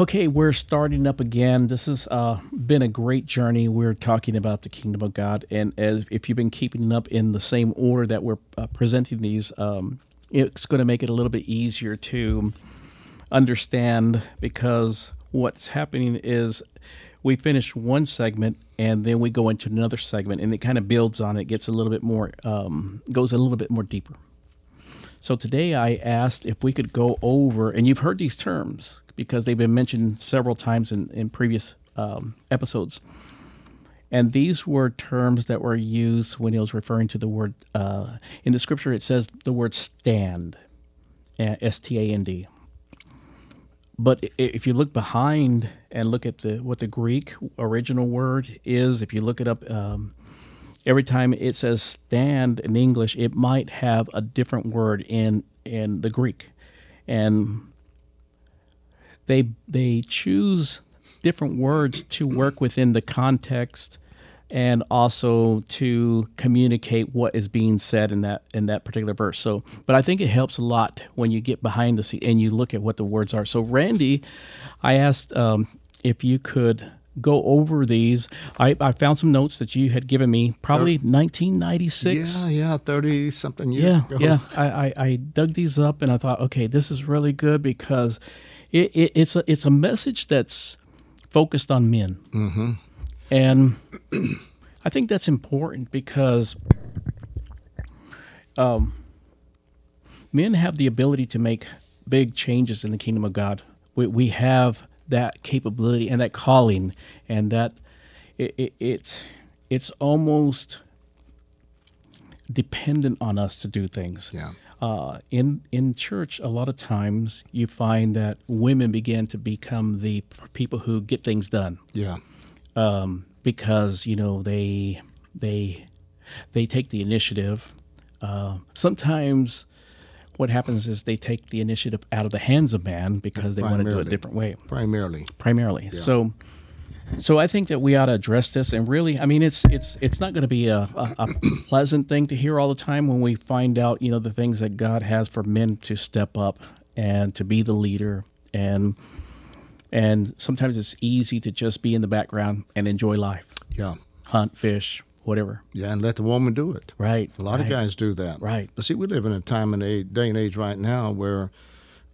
Okay, we're starting up again. This has uh, been a great journey. We're talking about the kingdom of God, and as if you've been keeping up in the same order that we're uh, presenting these, um, it's going to make it a little bit easier to understand because what's happening is we finish one segment and then we go into another segment, and it kind of builds on it, gets a little bit more, um, goes a little bit more deeper. So today I asked if we could go over, and you've heard these terms because they've been mentioned several times in, in previous um, episodes. And these were terms that were used when he was referring to the word, uh, in the scripture, it says the word stand, S T A N D. But if you look behind and look at the what the Greek original word is, if you look it up, um, every time it says stand in English, it might have a different word in in the Greek, and they they choose different words to work within the context and also to communicate what is being said in that in that particular verse. So, but I think it helps a lot when you get behind the scene and you look at what the words are. So, Randy, I asked um, if you could go over these. I, I found some notes that you had given me, probably 1996. Yeah, yeah, 30 something years yeah, ago. Yeah, I, I, I dug these up and I thought, okay, this is really good because it, it, it's a it's a message that's focused on men, mm-hmm. and I think that's important because um, men have the ability to make big changes in the kingdom of God. We, we have that capability and that calling, and that it, it, it's it's almost dependent on us to do things. Yeah. Uh, in in church, a lot of times you find that women begin to become the people who get things done Yeah. um, because you know they they they take the initiative. Uh, sometimes what happens is they take the initiative out of the hands of man because they want to do it a different way Primarily. primarily. So, so I think that we ought to address this, and really, I mean, it's it's it's not going to be a, a, a pleasant thing to hear all the time when we find out, you know, the things that God has for men to step up and to be the leader, and and sometimes it's easy to just be in the background and enjoy life, Yeah. hunt, fish, whatever. Yeah, and let the woman do it. Right. A lot of guys do that. Right. But see, we live in a time and a day and age right now where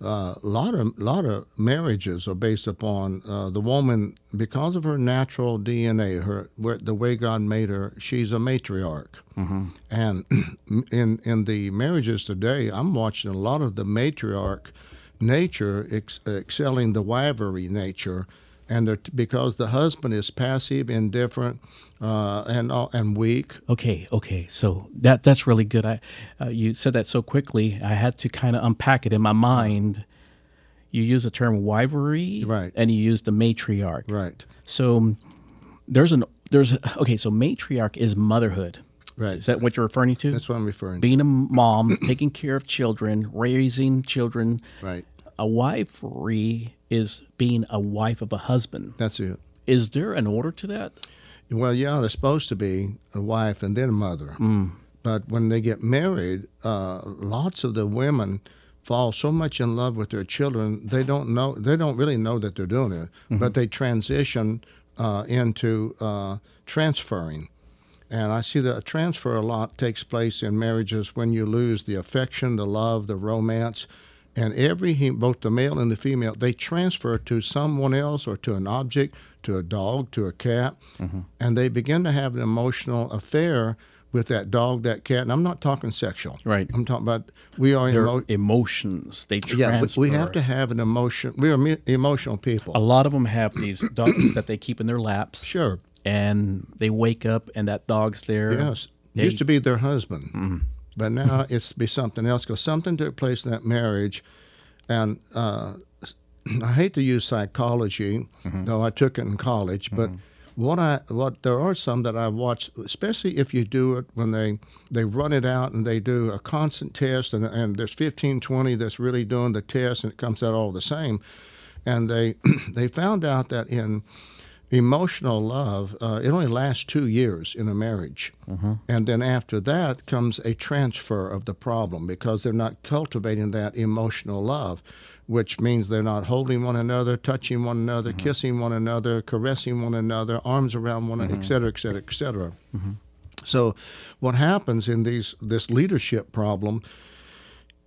uh, a lot of lot of marriages are based upon uh, the woman because of her natural DNA, her where, the way God made her. She's a matriarch, and in in the marriages today, I'm watching a lot of the matriarch nature ex- excelling the wivery nature. And they're- because the husband is passive, indifferent, uh, and all- and weak, Okay, okay. So that that's really good. I uh, you said that so quickly. I had to kind of unpack it in my mind. You use the term wivery, Right. And you use the matriarch, right? So um, there's an there's okay. So matriarch is motherhood. Right. Is that what you're referring to? That's what I'm referring to. Being a mom, taking care of children, raising children. Right. A wifery is being a wife of a husband. That's it. Is there an order to that? Well, yeah, they're supposed to be a wife and then a mother. But when they get married, uh, lots of the women fall so much in love with their children they don't know they don't really know that they're doing it, but they transition uh, into uh, transferring. And I see that a transfer a lot takes place in marriages when you lose the affection, the love, the romance. And every, both the male and the female, they transfer to someone else or to an object, to a dog, to a cat. Mm-hmm. And they begin to have an emotional affair with that dog, that cat. And I'm not talking sexual. Right. I'm talking about we are emo- emotions. They yeah, transfer. we, we have to have an emotion. We are me- emotional people. A lot of them have these dogs that they keep in their laps, Sure. and they wake up and that dog's there. Yes. They- Used to be their husband, mm-hmm. But now mm-hmm. it's to be something else because something took place in that marriage. And uh, I hate to use psychology, mm-hmm. though I took it in college, but mm-hmm. what I what there are some that I've watched, especially if you do it when they they run it out and they do a constant test, and and there's 15, 20 that's really doing the test, and it comes out all the same. And they they found out that in emotional love, uh, it only lasts two years in a marriage. Mm-hmm. And then after that comes a transfer of the problem because they're not cultivating that emotional love, which means they're not holding one another, touching one another, mm-hmm. kissing one another, caressing one another, arms around one another, et mm-hmm. cetera, et cetera, et cetera. So, what happens in these this leadership problem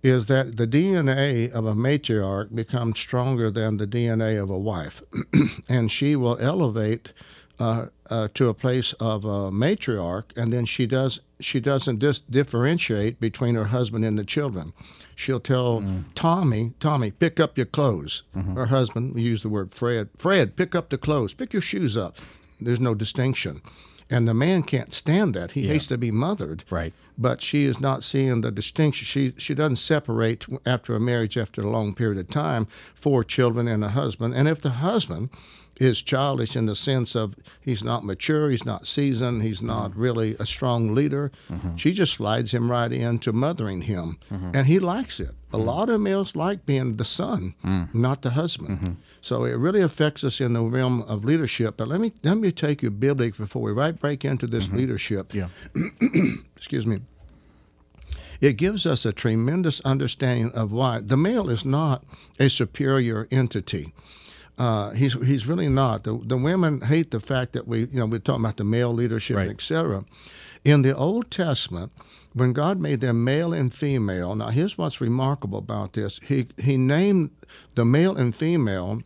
is that the DNA of a matriarch becomes stronger than the DNA of a wife, and she will elevate uh, uh, to a place of a matriarch, and then she does she doesn't dis- differentiate between her husband and the children. She'll tell Tommy, Tommy, pick up your clothes. Her husband, we use the word Fred, Fred, pick up the clothes, pick your shoes up. There's no distinction. And the man can't stand that. He hates to be mothered Right. But she is not seeing the distinction. She she doesn't separate after a marriage after a long period of time four children and a husband. And if the husband is childish in the sense of he's not mature, he's not seasoned, he's mm-hmm. not really a strong leader, mm-hmm. she just slides him right into mothering him, mm-hmm. and he likes it. A lot of males like being the son, mm. not the husband. So it really affects us in the realm of leadership. But let me let me take you biblically before we right break into this leadership Yeah. excuse me, it gives us a tremendous understanding of why the male is not a superior entity. Uh, he's he's really not. The, the women hate the fact that we you know we're talking about the male leadership, Right. etc. In the Old Testament, when God made them male and female, now here's what's remarkable about this. He he named the male and female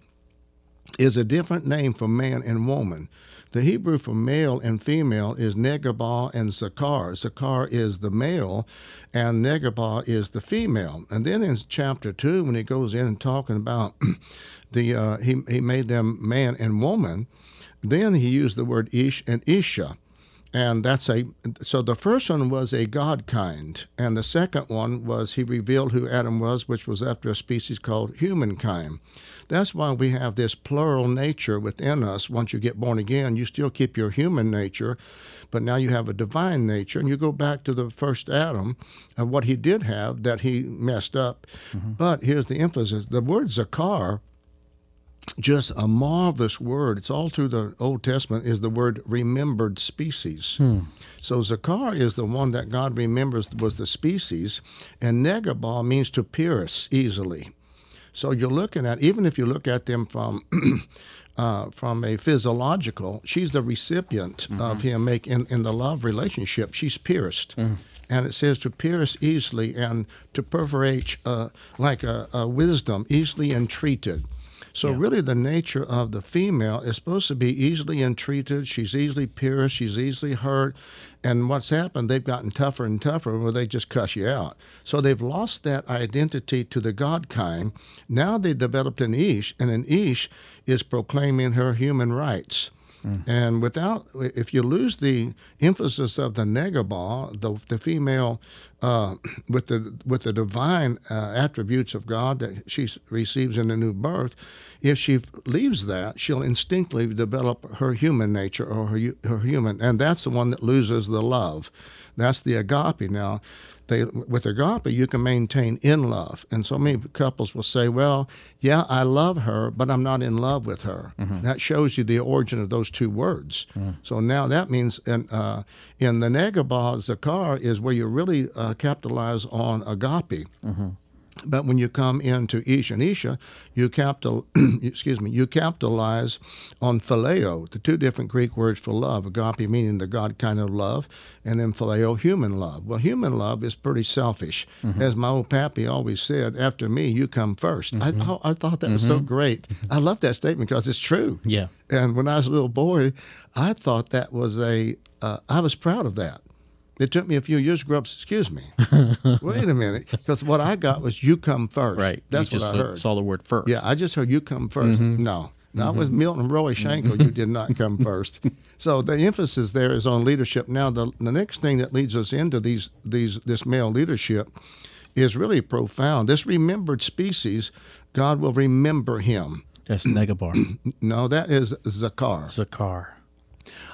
is a different name for man and woman. The Hebrew for male and female is Negabah and Zakar. Zakar is the male, and Negabah is the female. And then in chapter two, when he goes in and talking about the uh, he he made them man and woman, then he used the word ish and isha and that's a so the first one was a god kind and the second one was he revealed who adam was which was after a species called humankind that's why we have this plural nature within us once you get born again you still keep your human nature but now you have a divine nature and you go back to the first adam of what he did have that he messed up mm-hmm. but here's the emphasis the word zakar just a marvelous word. It's all through the Old Testament is the word remembered species. Hmm. So Zakar is the one that God remembers was the species, and Negabah means to pierce easily. So you're looking at even if you look at them from uh, from a physiological, she's the recipient of him making in, in the love relationship. She's pierced, and it says to pierce easily and to perforate uh, like a, a wisdom, easily entreated. So really, the nature of the female is supposed to be easily entreated. She's easily pierced. She's easily hurt. And what's happened? They've gotten tougher and tougher, where they just cuss you out. So they've lost that identity to the God kind. Now they've developed an Ish, and an Ish is proclaiming her human rights. And without, if you lose the emphasis of the negabah, the, the female, uh, with the with the divine uh, attributes of God that she receives in the new birth, if she leaves that, she'll instinctively develop her human nature or her her human, and that's the one that loses the love. That's the agape. Now, they with agape you can maintain in love, and so many couples will say, "Well, yeah, I love her, but I'm not in love with her." That shows you the origin of those two words. So now that means in uh, in the negabah zakar is where you really uh, capitalize on agape. But when you come into Ish and Isha, you capital, excuse me, you capitalize on phileo, the two different Greek words for love. Agape meaning the God kind of love, and then phileo, human love. Well, human love is pretty selfish, mm-hmm. as my old pappy always said. After me, you come 1st I, mm-hmm. thought- I thought that was so mm-hmm. great. I love that statement because it's true. Yeah. And when I was a little boy, I thought that was a. Uh, I was proud of that. It took me a few years to grow up. Excuse me. Wait a minute, because what I got was "you come first. Right. That's you what I heard. saw the word first. Yeah, I just heard "you come 1st mm-hmm. No, not mm-hmm. with Milton Roy Shankle. You did not come first. So the emphasis there is on leadership. Now, the the next thing that leads us into these these this male leadership is really profound. This remembered species, God will remember him. That's Negabar. No, that is Zakar. Zakar.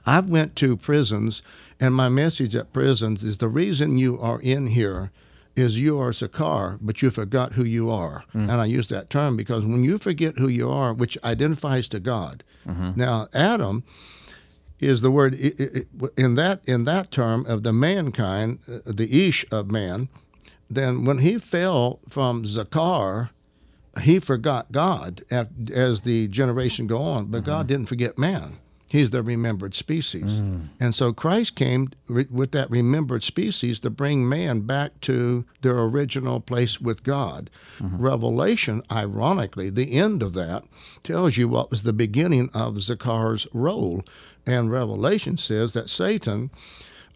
I've went to prisons, and my message at prisons is the reason you are in here is you are Zakar, but you forgot who you are. Mm. And I use that term because when you forget who you are, which identifies to God. Mm-hmm. Now, Adam is the word in that in that term of the mankind, uh, the ish of man. Then when he fell from Zakar, he forgot God as the generation go on, but mm-hmm. God didn't forget man. He's the remembered species. And so Christ came re- with that remembered species to bring man back to their original place with God. Revelation, ironically, the end of that tells you what was the beginning of Zakar's role. And Revelation says that Satan,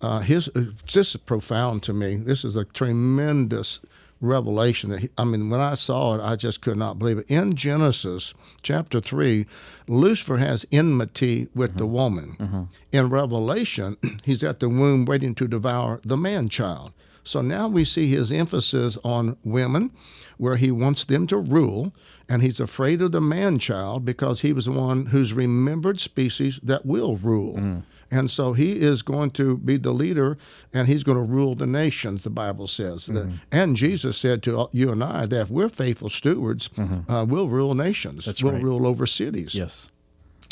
uh, his uh, this is profound to me. This is a tremendous revelation that he, I mean when I saw it I just could not believe it. In Genesis chapter 3, Lucifer has enmity with the mm-hmm. woman. Mm-hmm. In Revelation, he's at the womb waiting to devour the man child. So now we see his emphasis on women, where he wants them to rule, and he's afraid of the man child because he was the one who's remembered species that will rule. Mm. And so he is going to be the leader and he's going to rule the nations, the Bible says. And Jesus said to you and I that if we're faithful stewards, uh, we'll rule nations, That's we'll right. rule over cities. Yes.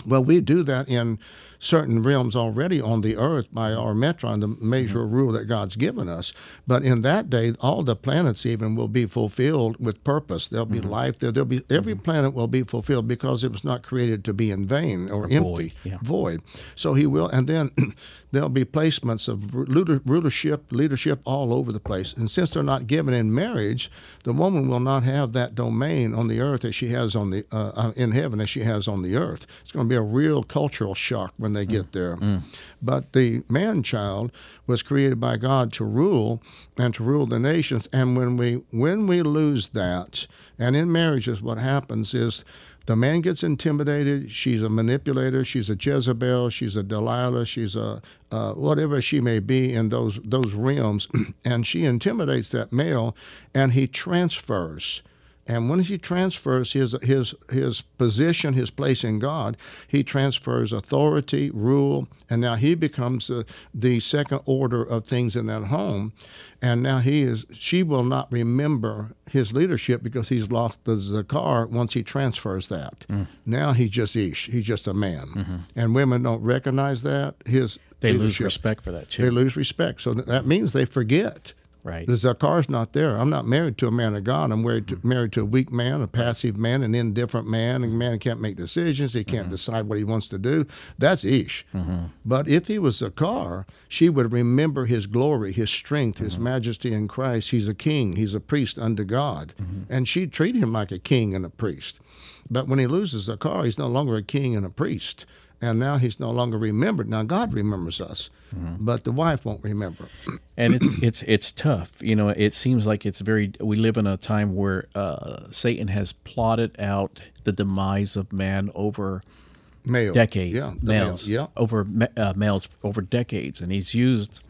Well, we do that in certain realms already on the earth by our metron, the measure of mm-hmm. rule that God's given us. But in that day, all the planets even will be fulfilled with purpose. There'll be mm-hmm. life there. There'll be every mm-hmm. planet will be fulfilled because it was not created to be in vain or, empty, void, yeah. void. So He will, and then there'll be placements of ruler- rulership, leadership all over the place. And since they're not given in marriage, the woman will not have that domain on the earth as she has on the uh, uh, in heaven as she has on the earth. It's going to be a real cultural shock when they get there. But the man child was created by God to rule and to rule the nations. And when we when we lose that, and in marriages, what happens is the man gets intimidated. She's a manipulator. She's a Jezebel. She's a Delilah. She's a uh, whatever she may be in those those realms, and she intimidates that male, and he transfers. And when he transfers his his his position, his place in God, he transfers authority, rule, and now he becomes the, the second order of things in that home. And now he is she will not remember his leadership because he's lost the zakar once he transfers that. Mm. Now he's just ish, he's just a man. Mm-hmm. And women don't recognize that. His They lose respect for that too. They lose respect. So th- that means they forget. Right. The zakar's not there. I'm not married to a man of God. I'm married to, mm-hmm. married to a weak man, a passive man, an indifferent man. A man who can't make decisions. He can't mm-hmm. decide what he wants to do. That's Ish. Mm-hmm. But if he was Zakar, she would remember his glory, his strength, his majesty in Christ. He's a king. He's a priest unto God. And she'd treat him like a king and a priest. But when he loses Zakar, he's no longer a king and a priest. And now he's no longer remembered. Now God remembers us, but the wife won't remember. and it's it's it's tough. You know, it seems like it's very. We live in a time where uh, Satan has plotted out the demise of man over Male. decades, Yeah. the male. males, Yeah. over uh, males over decades, and he's used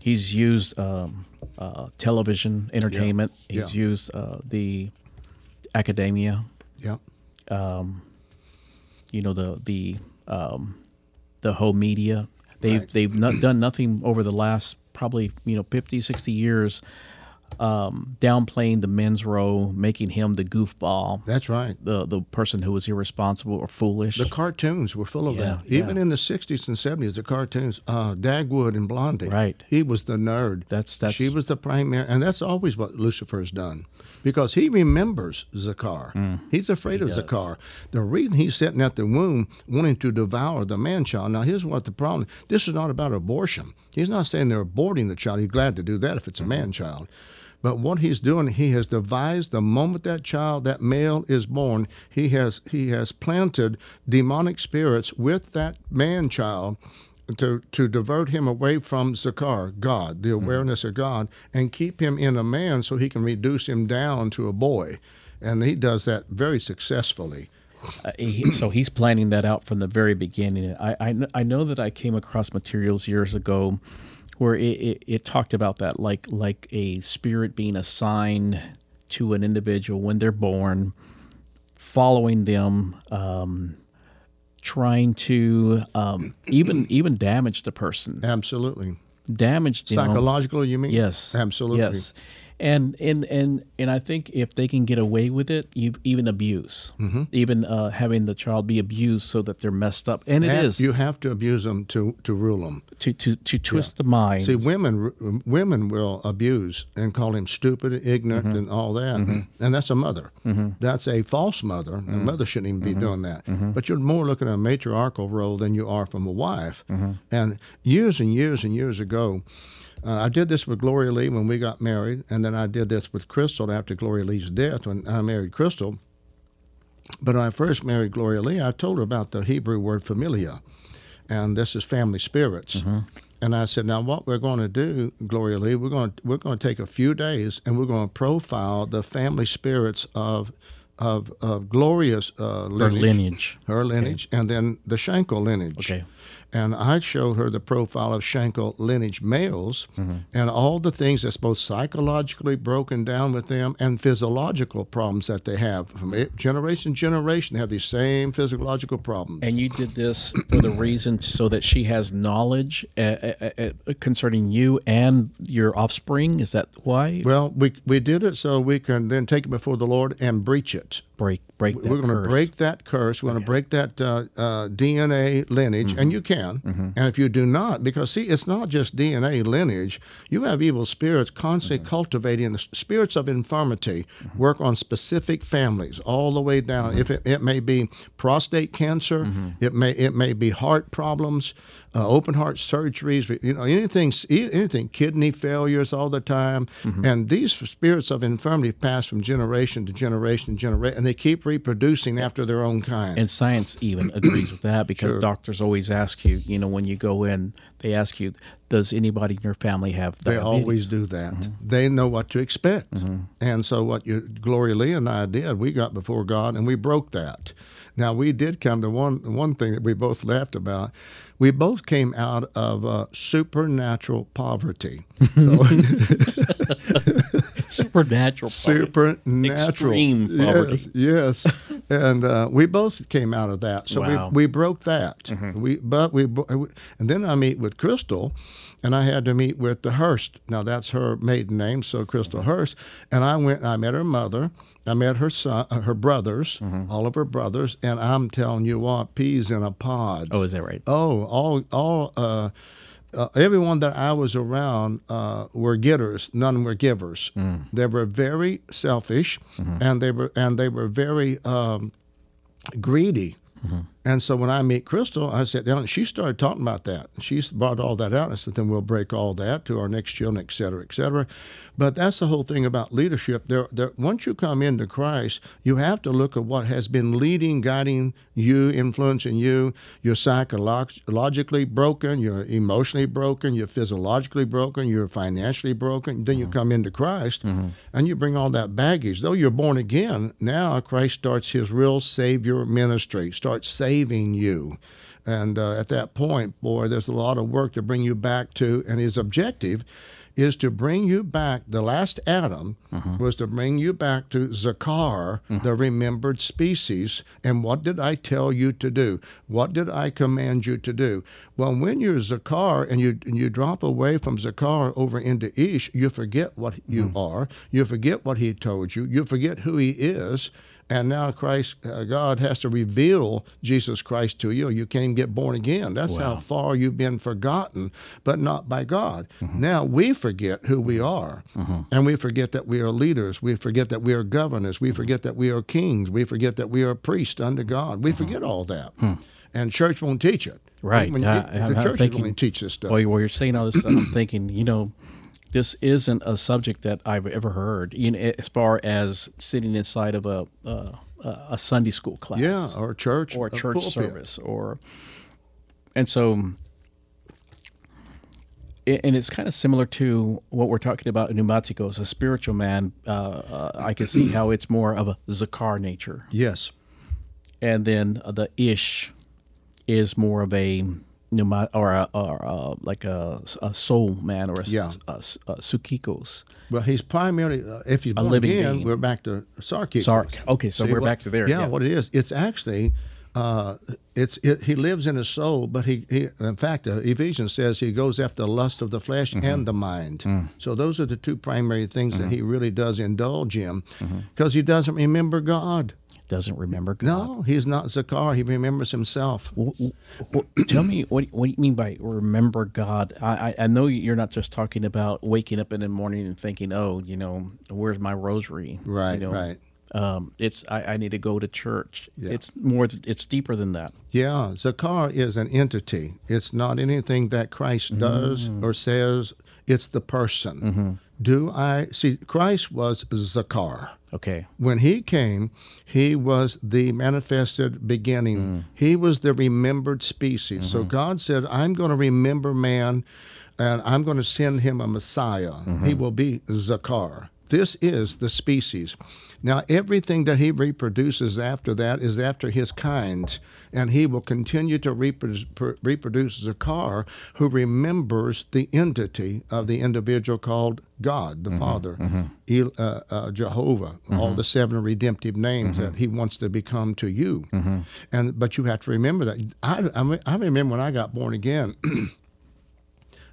he's used um, uh, television entertainment. Yeah. He's used uh, the academia. Yeah. Um, you know the the um, the whole media. They've Right. they've not done nothing over the last probably you know 50, 60 years. Um, downplaying the men's role, making him the goofball, That's right. the the person who was irresponsible or foolish. The cartoons were full of Yeah, that. Even yeah. in the 60s and 70s, the cartoons, uh, Dagwood and Blondie. Right. He was the nerd. That's- that's- She was the primary. And that's always what Lucifer's done because he remembers Zakar. He's afraid of Mm. does. Zakar. The reason he's sitting at the womb wanting to devour the man child. Now, here's what the problem this is not about abortion. He's not saying they're aborting the child. He's glad to do that if it's a Mm-hmm. man child. But what he's doing, he has devised the moment that child, that male is born, he has he has planted demonic spirits with that man child to to divert him away from Zakar, God, the awareness of God, and keep him in a man so he can reduce him down to a boy. And he does that very successfully. Uh, he, so he's planning that out from the very beginning. I, I, I know that I came across materials years ago where it, it, it talked about that, like like a spirit being assigned to an individual when they're born, following them, um, trying to um, even even damage the person, Absolutely. damage them. Psychological, you mean? Yes. Absolutely. Yes. And and and and I think if they can get away with it, even abuse, Mm-hmm. even uh, having the child be abused so that they're messed up, and it And is You have to abuse them to, to rule them. to to to twist the mind. See, women women will abuse and call him stupid, ignorant, Mm-hmm. and all that, and that's a mother. That's a false mother. A Mm-hmm. mother shouldn't even be doing that. But you're more looking at a matriarchal role than you are from a wife. Mm-hmm. And years and years and years ago. Uh, I did this with Gloria Lee when we got married, and then I did this with Crystal after Gloria Lee's death when I married Crystal. But when I first married Gloria Lee, I told her about the Hebrew word familia, and this is family spirits. And I said, now what we're going to do, Gloria Lee, we're going to, we're going to take a few days and we're going to profile the family spirits of of, of Gloria's uh, lineage, lineage. her lineage, and then the Shankle lineage. Okay. And I showed her the profile of Shankle lineage males and all the things that's both psychologically broken down with them and physiological problems that they have. From generation to generation, they have these same physiological problems. And you did this for the reason so that she has knowledge uh, uh, uh, concerning you and your offspring. Is that why? well, we, we did it so we can then take it before the Lord and breach it. break break that We're going to break that curse. We're going to break that uh, uh, DNA lineage, and you can. Mm-hmm. And if you do not, because see, it's not just DNA lineage. You have evil spirits constantly mm-hmm. cultivating the spirits of infirmity. Mm-hmm. Work on specific families all the way down. If it, it may be prostate cancer, it may it may be heart problems, uh, open heart surgeries. You know anything anything kidney failures all the time, and these spirits of infirmity pass from generation to generation to generation, and they keep reproducing after their own kind. And science even agrees with that because Sure. doctors always ask you, you know, when you go in, they ask you, does anybody in your family have They always do that. They know what to expect. And so, what you, Gloria Lee and I did, we got before God and we broke that. Now, we did come to one one thing that we both laughed about. We both came out of uh, supernatural poverty. So, supernatural. poverty. supernatural Extreme poverty. Yes, yes. and uh, we both came out of that. So Wow. Mm-hmm. we, we broke that. We but we and then I meet with Crystal, and I had to meet with the Hurst. Now that's her maiden name, so Crystal Mm-hmm. Hurst. And I went. I met her mother. I met her son, uh, her brothers, Mm-hmm. all of her brothers, and I'm telling you what, peas in a pod. Oh, is that right? Oh, all all uh, uh, everyone that I was around uh, were getters. None were givers. They were very selfish, and they were and they were very um, greedy. And so when I meet Crystal, I sat down and she started talking about that. She brought all that out. I said, then we'll break all that to our next children, et cetera, et cetera. But that's the whole thing about leadership. There, there, once you come into Christ, you have to look at what has been leading, guiding you, influencing you. You're psychologically broken, you're emotionally broken, you're physiologically broken, you're financially broken. Then you mm-hmm. come into Christ mm-hmm. and you bring all that baggage. Though you're born again, now Christ starts his real Savior ministry, starts saving you. And uh, at that point, boy, there's a lot of work to bring you back to. And his objective is to bring you back. The last Adam uh-huh. was to bring you back to Zakar, uh-huh. the remembered species. And what did I tell you to do? What did I command you to do? Well, when you're Zakar and you and you drop away from Zakar over into Ish, you forget what you hmm. are. You forget what he told you. You forget who he is. And now Christ, uh, God has to reveal Jesus Christ to you. You can't even get born again. That's how far you've been forgotten, but not by God. Mm-hmm. Now we forget who we mm-hmm. are, mm-hmm. and we forget that we are leaders. We forget that we are governors. We forget that we are kings. We forget that we are priests under God. We forget all that, hmm. and church won't teach it. Right. When Uh, you- the I'm church thinking- to teach this stuff. Well, you're saying all this stuff, I'm thinking, you know, this isn't a subject that I've ever heard. You know, as far as sitting inside of a a, a Sunday school class, yeah, or church, or a church pulpit. service, or and so. And it's kind of similar to what we're talking about in Pneumaticos, a spiritual man. Uh, uh, I can see how it's more of a zakar nature, Yes. and then uh, the ish is more of a pneuma or a, or a, like a, a soul man or a, Yeah. a, a sukikos. Well, he's primarily, uh, if he's born living again, being. we're back to Sarkikos. Sark. Okay, so See, we're what- back to there. Yeah, Yeah. what it is, it's actually uh, it's it, he lives in his soul, but he, he in fact uh, Ephesians says he goes after the lust of the flesh and the mind. So those are the two primary things that he really does indulge in, because he doesn't remember God. Doesn't remember God. No, he's not Zakar. He remembers himself. W- w- w- tell me what what do you mean by remember God? I, I I know you're not just talking about waking up in the morning and thinking, oh, you know, where's my rosary? Right, you know, right. Um, it's I, I need to go to church. Yeah. It's more. It's deeper than that. Yeah, Zakar is an entity. It's not anything that Christ does or says. It's the person. Do I see? Christ was Zakar. Okay. When he came, he was the manifested beginning. Mm. He was the remembered species. So mm-hmm. God said, I'm going to remember man and I'm going to send him a Messiah. Mm-hmm. He will be Zakar. This is the species. Now, everything that he reproduces after that is after his kind, and he will continue to reproduce, pr- reproduce Zakar, who remembers the entity of the individual called God, the mm-hmm, Father, mm-hmm. El, uh, uh, Jehovah, all the mm-hmm. seven redemptive names that he wants to become to you. And but you have to remember that. I, I, I remember when I got born again.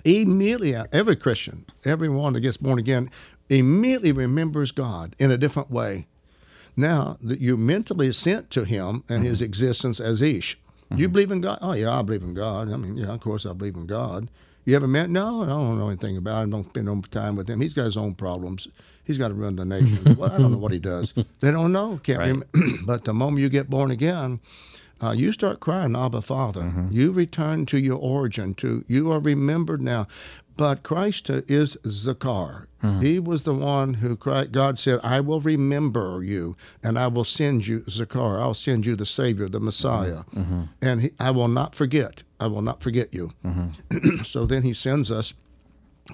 immediately every christian everyone that gets born again immediately remembers god in a different way now that you mentally sent to him and his mm-hmm. existence as ish. You mm-hmm. believe in god? Oh yeah i believe in god. I mean yeah of course i believe in god. You ever met? No i don't know anything about him. Don't spend no time with him. He's got his own problems. He's got to run the nation. Well, i don't know what he does. They don't know can't Right. remember but the moment you get born again uh, you start crying, Abba Father. Mm-hmm. You return to your origin. To you are remembered now. But Christ is Zakar. Hmm. He was the one who cried, God said, "I will remember you, and I will send you Zakar. I'll send you the Savior, the Messiah, mm-hmm. Mm-hmm. and he, I will not forget. I will not forget you." Mm-hmm. so then He sends us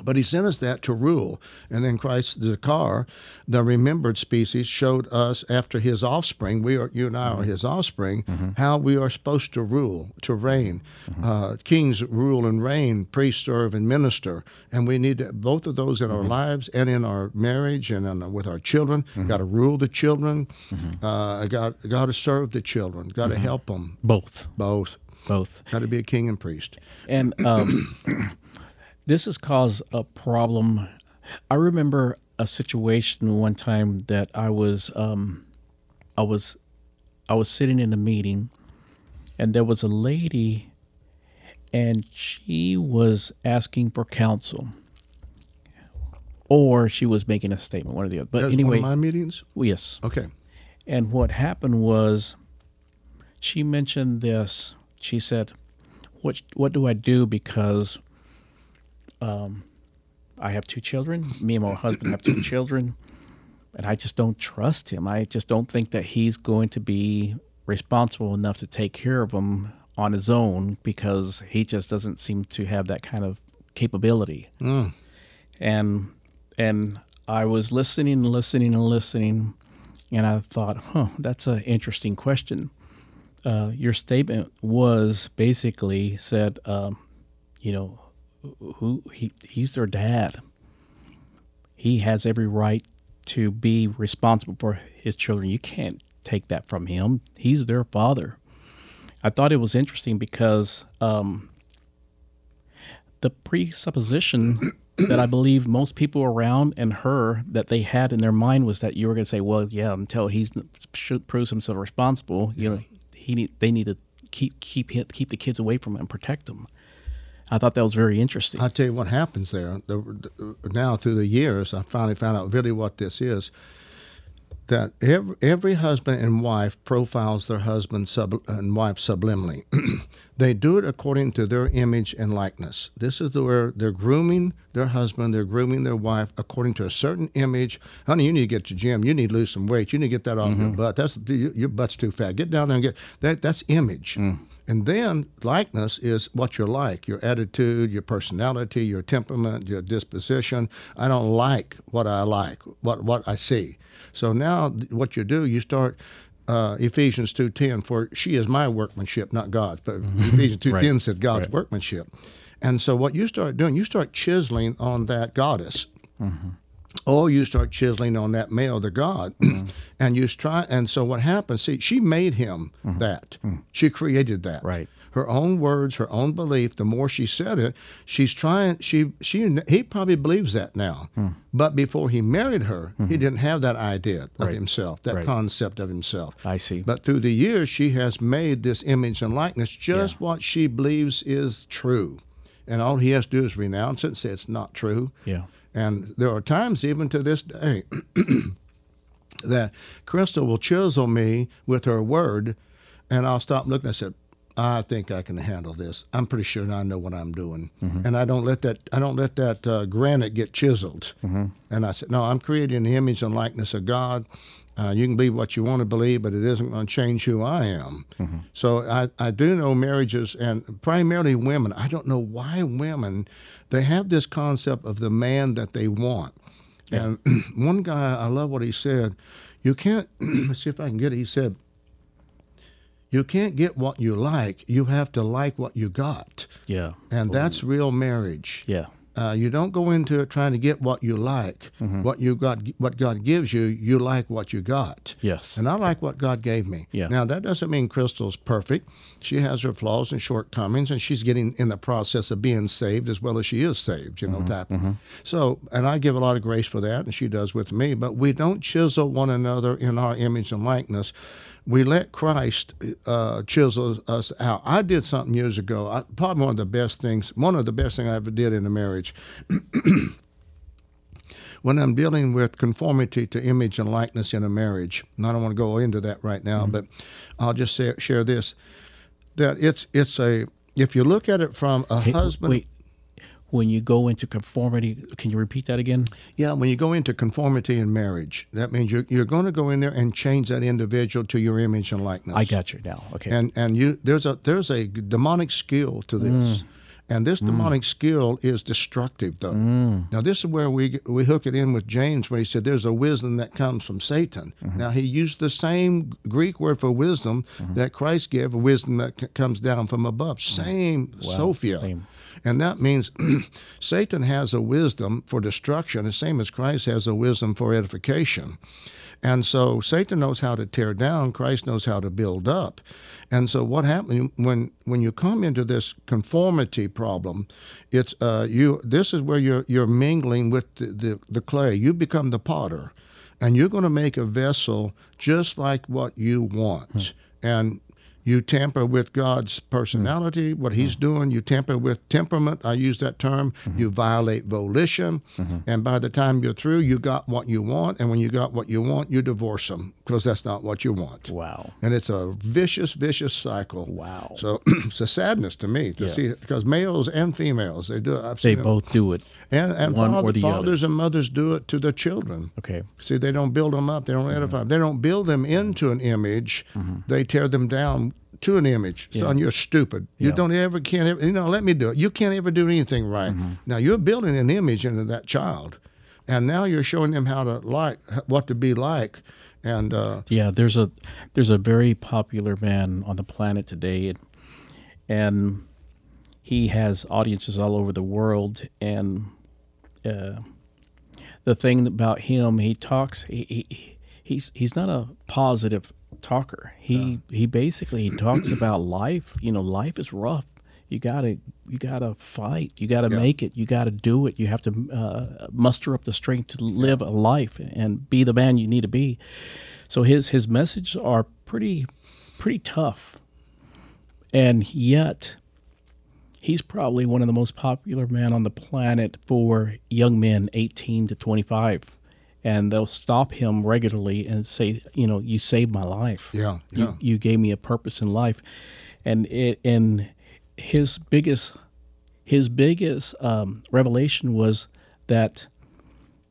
but he sent us that to rule. And then Christ, Zakar, the remembered species, showed us after his offspring, we are, you and I are mm-hmm. his offspring, mm-hmm. how we are supposed to rule, to reign. Mm-hmm. Uh, kings rule and reign, priests serve and minister. And we need to, both of those in our lives and in our marriage and in, with our children. Got to rule the children, uh, got, got to serve the children, got to help them. Both. Both. Both. Got to be a king and priest. And um, this has caused a problem. I remember a situation one time that I was um, I was I was sitting in a meeting and there was a lady and she was asking for counsel. Or she was making a statement, one or the other. But That's anyway, one of my meetings? well, yes. Okay. And what happened was she mentioned this. She said, "What what do I do because um I have two children. Me and my husband have two children, and I just don't trust him. I just don't think that he's going to be responsible enough to take care of them on his own because he just doesn't seem to have that kind of capability." and and I was listening and listening and listening, and I thought, huh, that's an interesting question. Uh, your statement was basically said, um, you know, who he he's their dad. He has every right to be responsible for his children. You can't take that from him. He's their father. I thought it was interesting because um, the presupposition that I believe most people around and her that they had in their mind was that you were going to say, well, yeah, until he proves himself responsible, you know, he need, they need to keep keep keep the kids away from him and protect them. I thought that was very interesting. I'll tell you what happens there. The, the, now, through the years, I finally found out really what this is. That every, every husband and wife profiles their husband sub, and wife subliminally. they do it according to their image and likeness. This is the, where they're grooming their husband, they're grooming their wife according to a certain image. Honey, you need to get to gym. You need to lose some weight. You need to get that off your mm-hmm. butt. That's your your butt's too fat. Get down there and get that. That's image. Mm. And then likeness is what you're like, your attitude, your personality, your temperament, your disposition. I don't like what I like, what what I see. So now what you do, you start uh, Ephesians 2.10, for she is my workmanship, not God's. But Ephesians 2.10 Right. said God's Right. workmanship. And so what you start doing, you start chiseling on that goddess or you start chiseling on that male, the God, Mm-hmm. and you try. And so what happens? See, she made him that. She created that. Mm-hmm. Right. Her own words, her own belief. The more she said it, she's trying. She she he probably believes that now. But before he married her, he didn't have that idea of Mm-hmm. Right. himself, that Right. concept of himself. I see. But through the years, she has made this image and likeness just what she believes is true. And all he has to do is renounce it and say it's not true. Yeah. And there are times, even to this day, that Crystal will chisel me with her word, and I'll stop looking. I said, "I think I can handle this. I'm pretty sure now I know what I'm doing." And I don't let that I don't let that uh, granite get chiseled. And I said, "No, I'm creating the image and likeness of God." Uh, you can believe what you want to believe, but it isn't going to change who I am. So I, I do know marriages, and primarily women. I don't know why women, they have this concept of the man that they want. And one guy, I love what he said. You can't, let's see if I can get it. He said, You can't get what you like, you have to like what you got. Yeah. And that's real marriage. Yeah. Uh, you don't go into it trying to get what you like, Mm-hmm. what you got, what God gives you. You like what you got. Yes. And I like what God gave me. Yeah. Now that doesn't mean Crystal's perfect. She has her flaws and shortcomings, and she's getting in the process of being saved as well as she is saved. You know, Mm-hmm. type. So, and I give a lot of grace for that, and she does with me. But we don't chisel one another in our image and likeness. We let Christ uh, chisel us out. I did something years ago. I, probably one of the best things, one of the best things I ever did in a marriage when I'm dealing with conformity to image and likeness in a marriage, and I don't want to go into that right now, but I'll just say, share this: that it's it's a if you look at it from a Hey, husband, Wait. When you go into conformity, can you repeat that again? yeah, when you go into conformity in marriage, that means you're you're going to go in there and change that individual to your image and likeness. I got you now. Okay. and and you there's a there's a demonic skill to this mm. and this mm. demonic skill is destructive though mm. now this is where we we hook it in with james when he said there's a wisdom that comes from satan mm-hmm. now he used the same greek word for wisdom mm-hmm. that christ gave wisdom that c- comes down from above same sophia same. And that means Satan has a wisdom for destruction, the same as Christ has a wisdom for edification. And so Satan knows how to tear down, Christ knows how to build up. And so what happens when when you come into this conformity problem, it's uh, you this is where you're you're mingling with the, the, the clay. You become the potter and you're going to make a vessel just like what you want. And you tamper with God's personality, what He's mm-hmm. doing. You tamper with temperament. I use that term. Mm-hmm. You violate volition. Mm-hmm. And by the time you're through, you got what you want. And when you got what you want, you divorce them because that's not what you want. wow. And it's a vicious, vicious cycle. Wow. So it's a sadness to me to Yeah. see it because males and females, they do it. I've They both do it. And, and one father- or the other. fathers and mothers do it to their children. Okay. See, they don't build them up. They don't edify. Mm-hmm. They don't build them into an image. They tear them down to an image. Son, you're stupid. You Yeah. don't ever can't ever. You know, let me do it. You can't ever do anything right. Mm-hmm. Now you're building an image into that child, and now you're showing them how to like what to be like, and uh, Yeah, there's a there's a very popular man on the planet today, and, and he has audiences all over the world. And uh, the thing about him, he talks. He, he he's he's not a positive talker. He he basically he talks about life. You know, life is rough. You gotta you gotta fight. You gotta Yeah. make it. You gotta do it. You have to uh, muster up the strength to live a life and be the man you need to be. So his his messages are pretty pretty tough, and yet he's probably one of the most popular men on the planet for young men 18 to 25 and they'll stop him regularly and say you know you saved my life Yeah, you, yeah. you gave me a purpose in life and it and his biggest his biggest um, revelation was that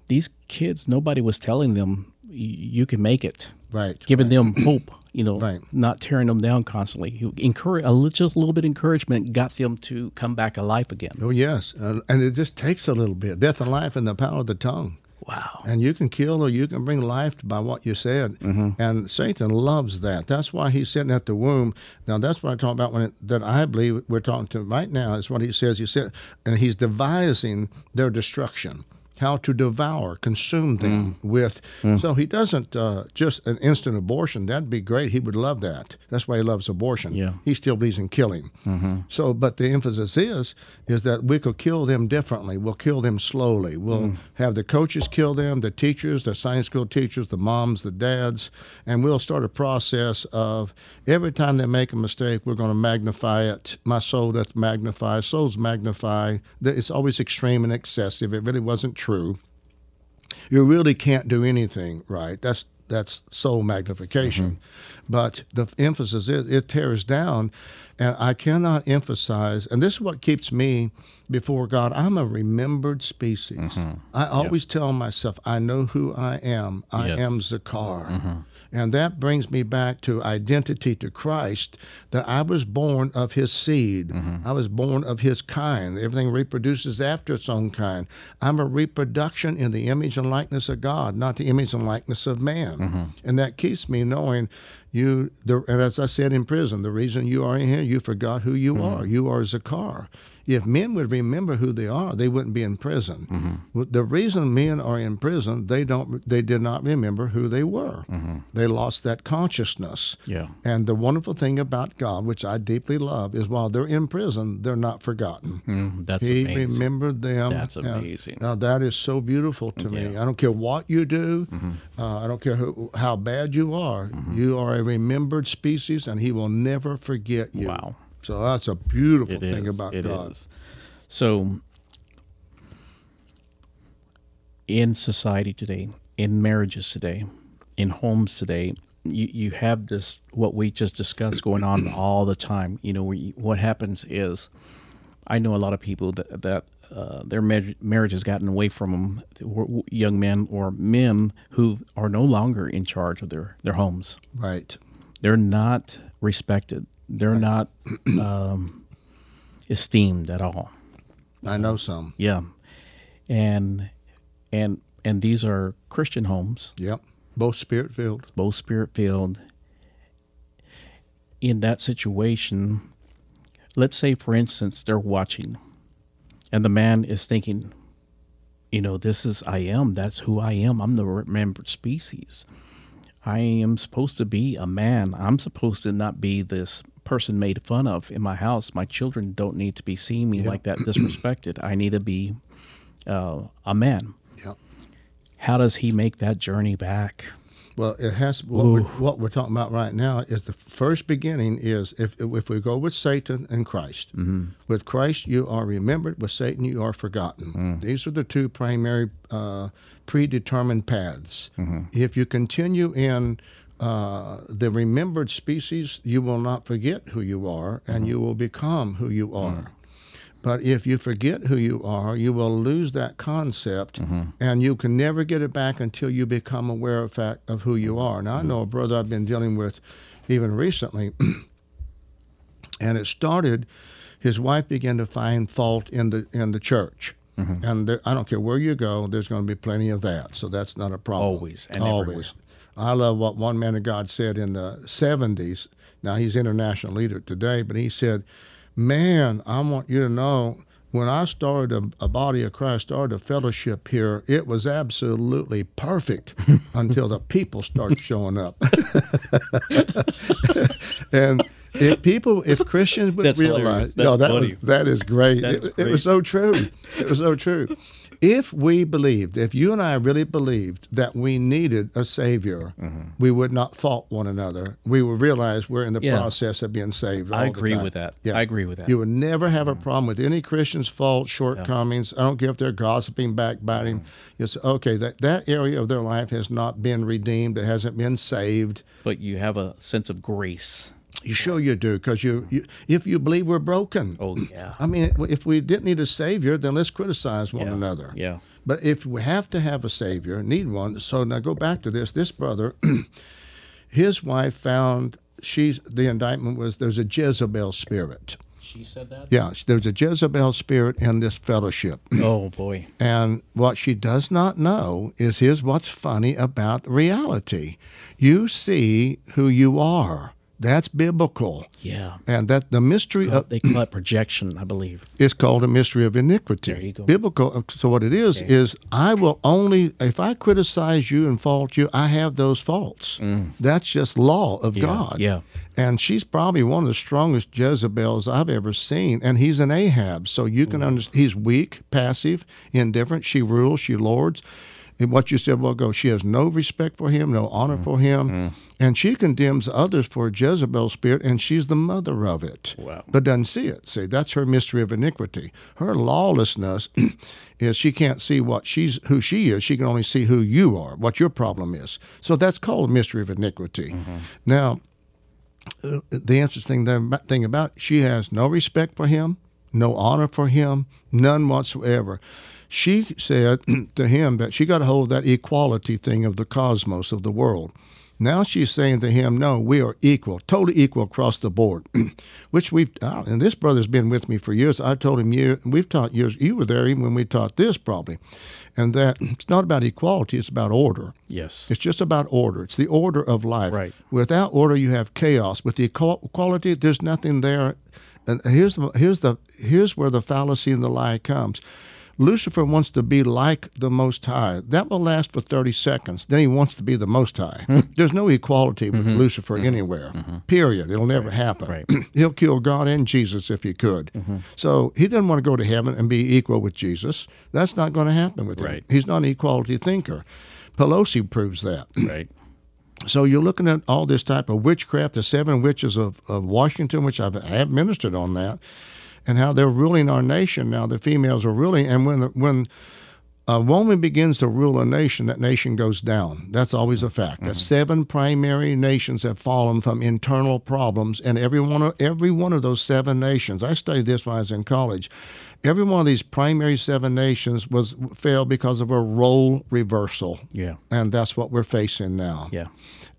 these kids nobody was telling them you can make it right, giving them hope, you know, Right. not tearing them down constantly. He encourage a little, just a little bit of encouragement got them to come back alive again. Oh yes, uh, and it just takes a little bit. Death and life and the power of the tongue. Wow. And you can kill or you can bring life by what you said. Mm-hmm. And Satan loves that. That's why he's sitting at the womb. Now, that's what I talk about when it, that I believe we're talking to right now is what he says. He said, and he's devising their destruction. How to devour, consume them mm. with. Mm. So he doesn't uh, just an instant abortion. That'd be great. He would love that. That's why he loves abortion. Yeah. He still believes in killing. Mm-hmm. So, but the emphasis is is that we could kill them differently. We'll kill them slowly. We'll mm. have the coaches kill them, the teachers, the science school teachers, the moms, the dads, and we'll start a process of every time they make a mistake, we're going to magnify it. My soul doth magnify. Souls magnify. It's always extreme and excessive. It really wasn't true. You really can't do anything right. That's that's soul magnification. Mm-hmm. But the emphasis is it tears down, and I cannot emphasize. And this is what keeps me before God. I'm a remembered species. Mm-hmm. I always tell myself, I know who I am. I Yes. am Zakar. Mm-hmm. And that brings me back to identity to Christ that I was born of his seed. Mm-hmm. I was born of his kind. Everything reproduces after its own kind. I'm a reproduction in the image and likeness of God, not the image and likeness of man. Mm-hmm. And that keeps me knowing you, the, and as I said in prison, the reason you are in here, you forgot who you are. You are Zakar. If men would remember who they are, they wouldn't be in prison. The reason men are in prison, they don't, they did not remember who they were. They lost that consciousness. Yeah. And the wonderful thing about God, which I deeply love, is while they're in prison, they're not forgotten. Mm, that's He amazing. remembered them. That's amazing. Now that is so beautiful to me. Yeah. Mm-hmm. I don't care what you do. Uh, I don't care who, how bad you are. You are a remembered species, and He will never forget you. Wow. So that's a beautiful It thing is, about it God. is. So, in society today, in marriages today, in homes today, you, you have this what we just discussed going on all the time. You know, we, what happens is, I know a lot of people that that uh, their mar- marriage has gotten away from them, young men or men who are no longer in charge of their their homes Right. they're not respected. They're not um, esteemed at all. I know some. Yeah, and and and these are Christian homes, Yep. Both spirit filled. both spirit filled. In that situation, let's say, for instance, they're watching, and the man is thinking, you know, this is I am. That's who I am. I'm the remembered species. I am supposed to be a man. I'm supposed to not be this person made fun of in my house. My children don't need to be seeing me like that disrespected. I need to be uh, a man. Yeah. How does he make that journey back? Well, it has what we're, what we're talking about right now is the first beginning is if if we go with Satan and Christ. Mm-hmm. With Christ, you are remembered. With Satan, you are forgotten. Mm. These are the two primary uh, predetermined paths. Mm-hmm. If you continue in uh, the remembered species, you will not forget who you are, and mm-hmm. you will become who you are. Mm. But if you forget who you are, you will lose that concept, mm-hmm. and you can never get it back until you become aware of fact of who you are. Now, I mm-hmm. know a brother I've been dealing with, even recently, and it started. His wife began to find fault in the in the church, mm-hmm. and there, I don't care where you go, there's going to be plenty of that. So that's not a problem. Always and always. I love what one man of God said in the 70s. Now he's international leader today, but he said, "Man, I want you to know." When I started a, a body of Christ, started a fellowship here, it was absolutely perfect until the people started showing up. and if people, if Christians would That's realize, no, that was that is great. That It, is it was so true. It was so true. If we believed, if you and I really believed that we needed a savior, mm-hmm. we would not fault one another. We would realize we're in the Yeah. process of being saved. I agree with that. Yeah. I agree with that. You would never have a mm-hmm. problem with any Christian's faults, shortcomings. I don't care if they're gossiping, backbiting. Mm-hmm. You say, okay, that, that area of their life has not been redeemed. It hasn't been saved. But you have a sense of grace. You sure you do, because you, you, if you believe we're broken. Oh yeah. I mean, if we didn't need a savior, then let's criticize one Yeah. another. Yeah. But if we have to have a savior, need one. So now go back to this. This brother, his wife found she's the indictment was there's a Jezebel spirit. She said that. Yeah, there's a Jezebel spirit in this fellowship. Oh boy. And what she does not know is here's what's funny about reality. You see who you are. That's biblical. Yeah. And that the mystery of They call it projection, I believe. it's called a mystery of iniquity. There you go. Biblical. So what it is is I will only if I criticize you and fault you, I have those faults. That's just law of God. Mm. yeah. And she's probably one of the strongest Jezebels I've ever seen. And he's an Ahab, so you Mm. can understand. He's weak, passive, indifferent. She rules. She lords. And what you said a while ago, she has no respect for him, no honor Mm. for him, and she condemns others for Jezebel spirit, and she's the mother of it Wow. but doesn't see it. See, that's her mystery of iniquity. Her lawlessness is she can't see what she's who she is. She can only see who you are, what your problem is. So that's called mystery of iniquity. Now, uh, the interesting thing thing about it, she has no respect for him, no honor for him, none whatsoever. She said to him that she got a hold of that equality thing of the cosmos of the world. Now she's saying to him, "No, we are equal, totally equal across the board." Which we've, uh, and this brother's been with me for years. I told him, "Year, we've taught years. You were there even when we taught this, probably." And that it's not about equality; it's about order. Yes. It's just about order. It's the order of life. Right. Without order, you have chaos. With the equality, there's nothing there. And here's the here's the here's where the fallacy and the lie comes. Lucifer wants to be like the Most High. That will last for 30 seconds. Then he wants to be the Most High. Hmm. There's no equality with mm-hmm. Lucifer mm-hmm. anywhere, mm-hmm. period. It'll never happen. Right. He'll kill God and Jesus if he could. So he doesn't want to go to heaven and be equal with Jesus. That's not going to happen with him. Right. He's not an equality thinker. Pelosi proves that. Right. So you're looking at all this type of witchcraft, the seven witches of, of Washington, which I've, I have ministered on that, and how they're ruling our nation now. The females are ruling, and when when a woman begins to rule a nation, that nation goes down. That's always a fact. That mm-hmm. seven primary nations have fallen from internal problems, and every one of every one of those seven nations. I studied this when I was in college. Every one of these primary seven nations was failed because of a role reversal, Yeah. and that's what we're facing now. Yeah.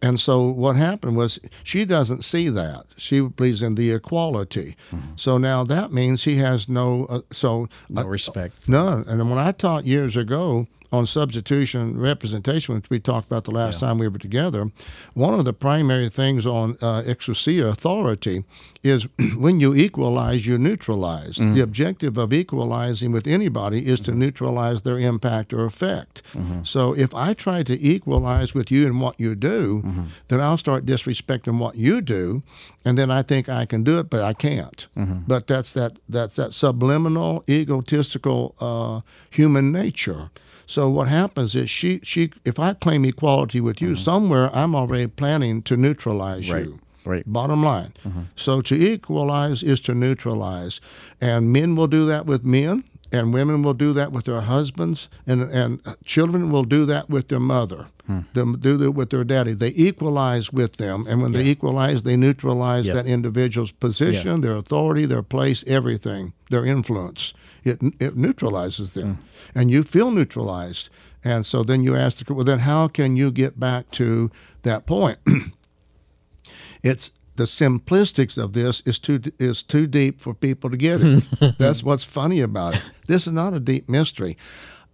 And so what happened was she doesn't see that. She believes in the equality. So now that means he has no. Uh, so No uh, respect. None. And when I taught years ago on substitution representation, which we talked about the last time we were together, one of the primary things on uh, exousia authority is when you equalize, you neutralize. Mm-hmm. The objective of equalizing with anybody is to mm-hmm. neutralize their impact or effect. Mm-hmm. So if I try to equalize with you and what you do, then I'll start disrespecting what you do, and then I think I can do it, but I can't. But that's that that's that subliminal, egotistical uh, human nature. So what happens is she she if I claim equality with you, mm-hmm. somewhere I'm already planning to neutralize Right. you. Right. Bottom line. Mm-hmm. So to equalize is to neutralize. And men will do that with men, and women will do that with their husbands, and, and uh, children will do that with their mother. Hmm. Them do that with their daddy. They equalize with them, and when they equalize, they neutralize Yeah. that individual's position, their authority, their place, everything, their influence. It, it neutralizes them, hmm. and you feel neutralized. And so then you ask, the, well, then how can you get back to that point? it's the simplistics of this is too is too deep for people to get it. That's what's funny about it. This is not a deep mystery.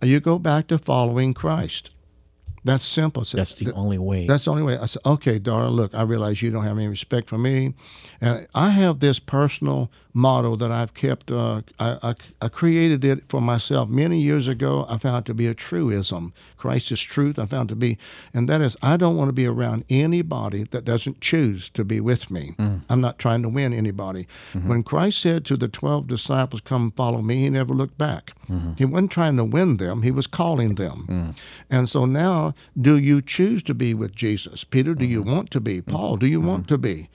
You go back to following Christ. That's simple. So That's the only way. that's the only way. I said, okay, darling, look, I realize you don't have any respect for me. And I have this personal motto that I've kept. Uh, I, I, I created it for myself many years ago. I found it to be a truism. Christ is truth. I found it to be, and that is, I don't want to be around anybody that doesn't choose to be with me. Mm. I'm not trying to win anybody. Mm-hmm. When Christ said to the 12 disciples, Come follow me, he never looked back. Mm-hmm. He wasn't trying to win them, he was calling them. Mm. And so now, do you choose to be with Jesus? Peter, do you mm-hmm. want to be? Paul, do you want to be?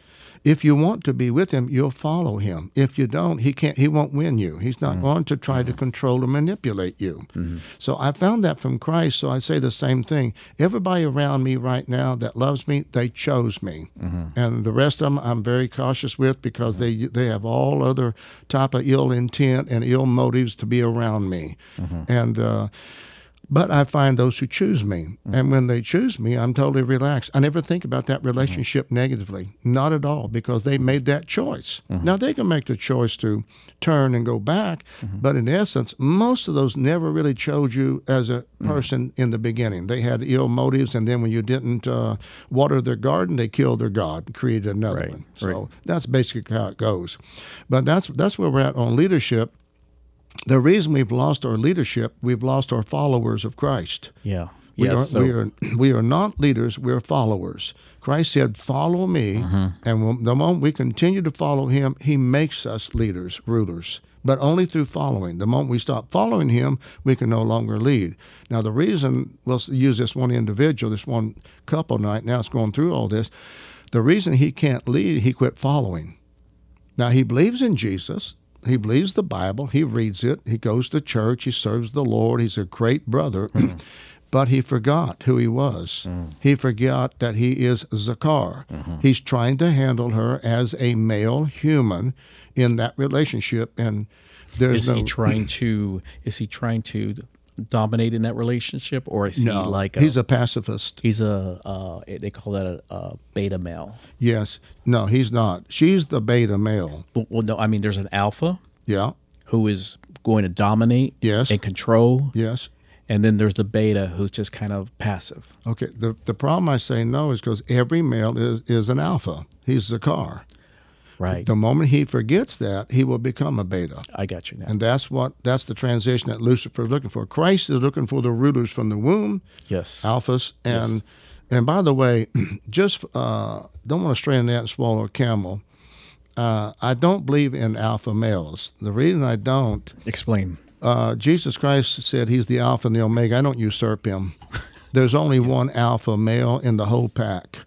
If you want to be with him, you'll follow him. If you don't, he can't. He won't win you. He's not mm. going to try to mm. control or manipulate you. Mm-hmm. So I found that from Christ. So I say the same thing. Everybody around me right now that loves me, they chose me, mm-hmm. and the rest of them I'm very cautious with because they they have all other type of ill intent and ill motives to be around me, mm-hmm. and. Uh, But I find those who choose me. Mm-hmm. And when they choose me, I'm totally relaxed. I never think about that mm-hmm. relationship negatively. Not at all, because they made that choice. Mm-hmm. Now, they can make the choice to turn and go back. But in essence, most of those never really chose you as a person in the beginning. They had ill motives. And then when you didn't uh, water their garden, they killed their God and created another Right, one. So right. that's basically how it goes. But that's, that's where we're at on leadership the reason we've lost our leadership, we've lost our followers of Christ. Yeah. We, yeah. are, so, we, are, we are not leaders, we're followers. Christ said, Follow me. Mm-hmm. And when, the moment we continue to follow him, he makes us leaders, rulers, but only through following. The moment we stop following him, we can no longer lead. Now, the reason, we'll use this one individual, this one couple night, now it's going through all this. The reason he can't lead, he quit following. Now, he believes in Jesus. He believes the Bible. He reads it. He goes to church. He serves the Lord. He's a great brother. Hmm. but he forgot who he was. Hmm. He forgot that he is Zakar. Mm-hmm. He's trying to handle her as a male human in that relationship. And there's is no. he trying to? Is he trying to dominate in that relationship, or is no, he like a, he's a pacifist. he's a uh, they call that a, a beta male? Yes. No, he's not. She's the beta male. Well, well, no, I mean there's an alpha Yeah. who is going to dominate Yes. and control, Yes. and then there's the beta who's just kind of passive. Okay. The the problem I say no is because every male is, is an alpha. He's Zakar. Right. The moment he forgets that, he will become a beta. I got you now. And that's what that's the transition that Lucifer is looking for. Christ is looking for the rulers from the womb, yes. alphas, and Yes. and by the way, just uh, don't want to stray in that and swallow a camel. Uh, I don't believe in alpha males. The reason I don't, Explain. uh, Jesus Christ said he's the alpha and the omega. I don't usurp him. There's only one alpha male in the whole pack,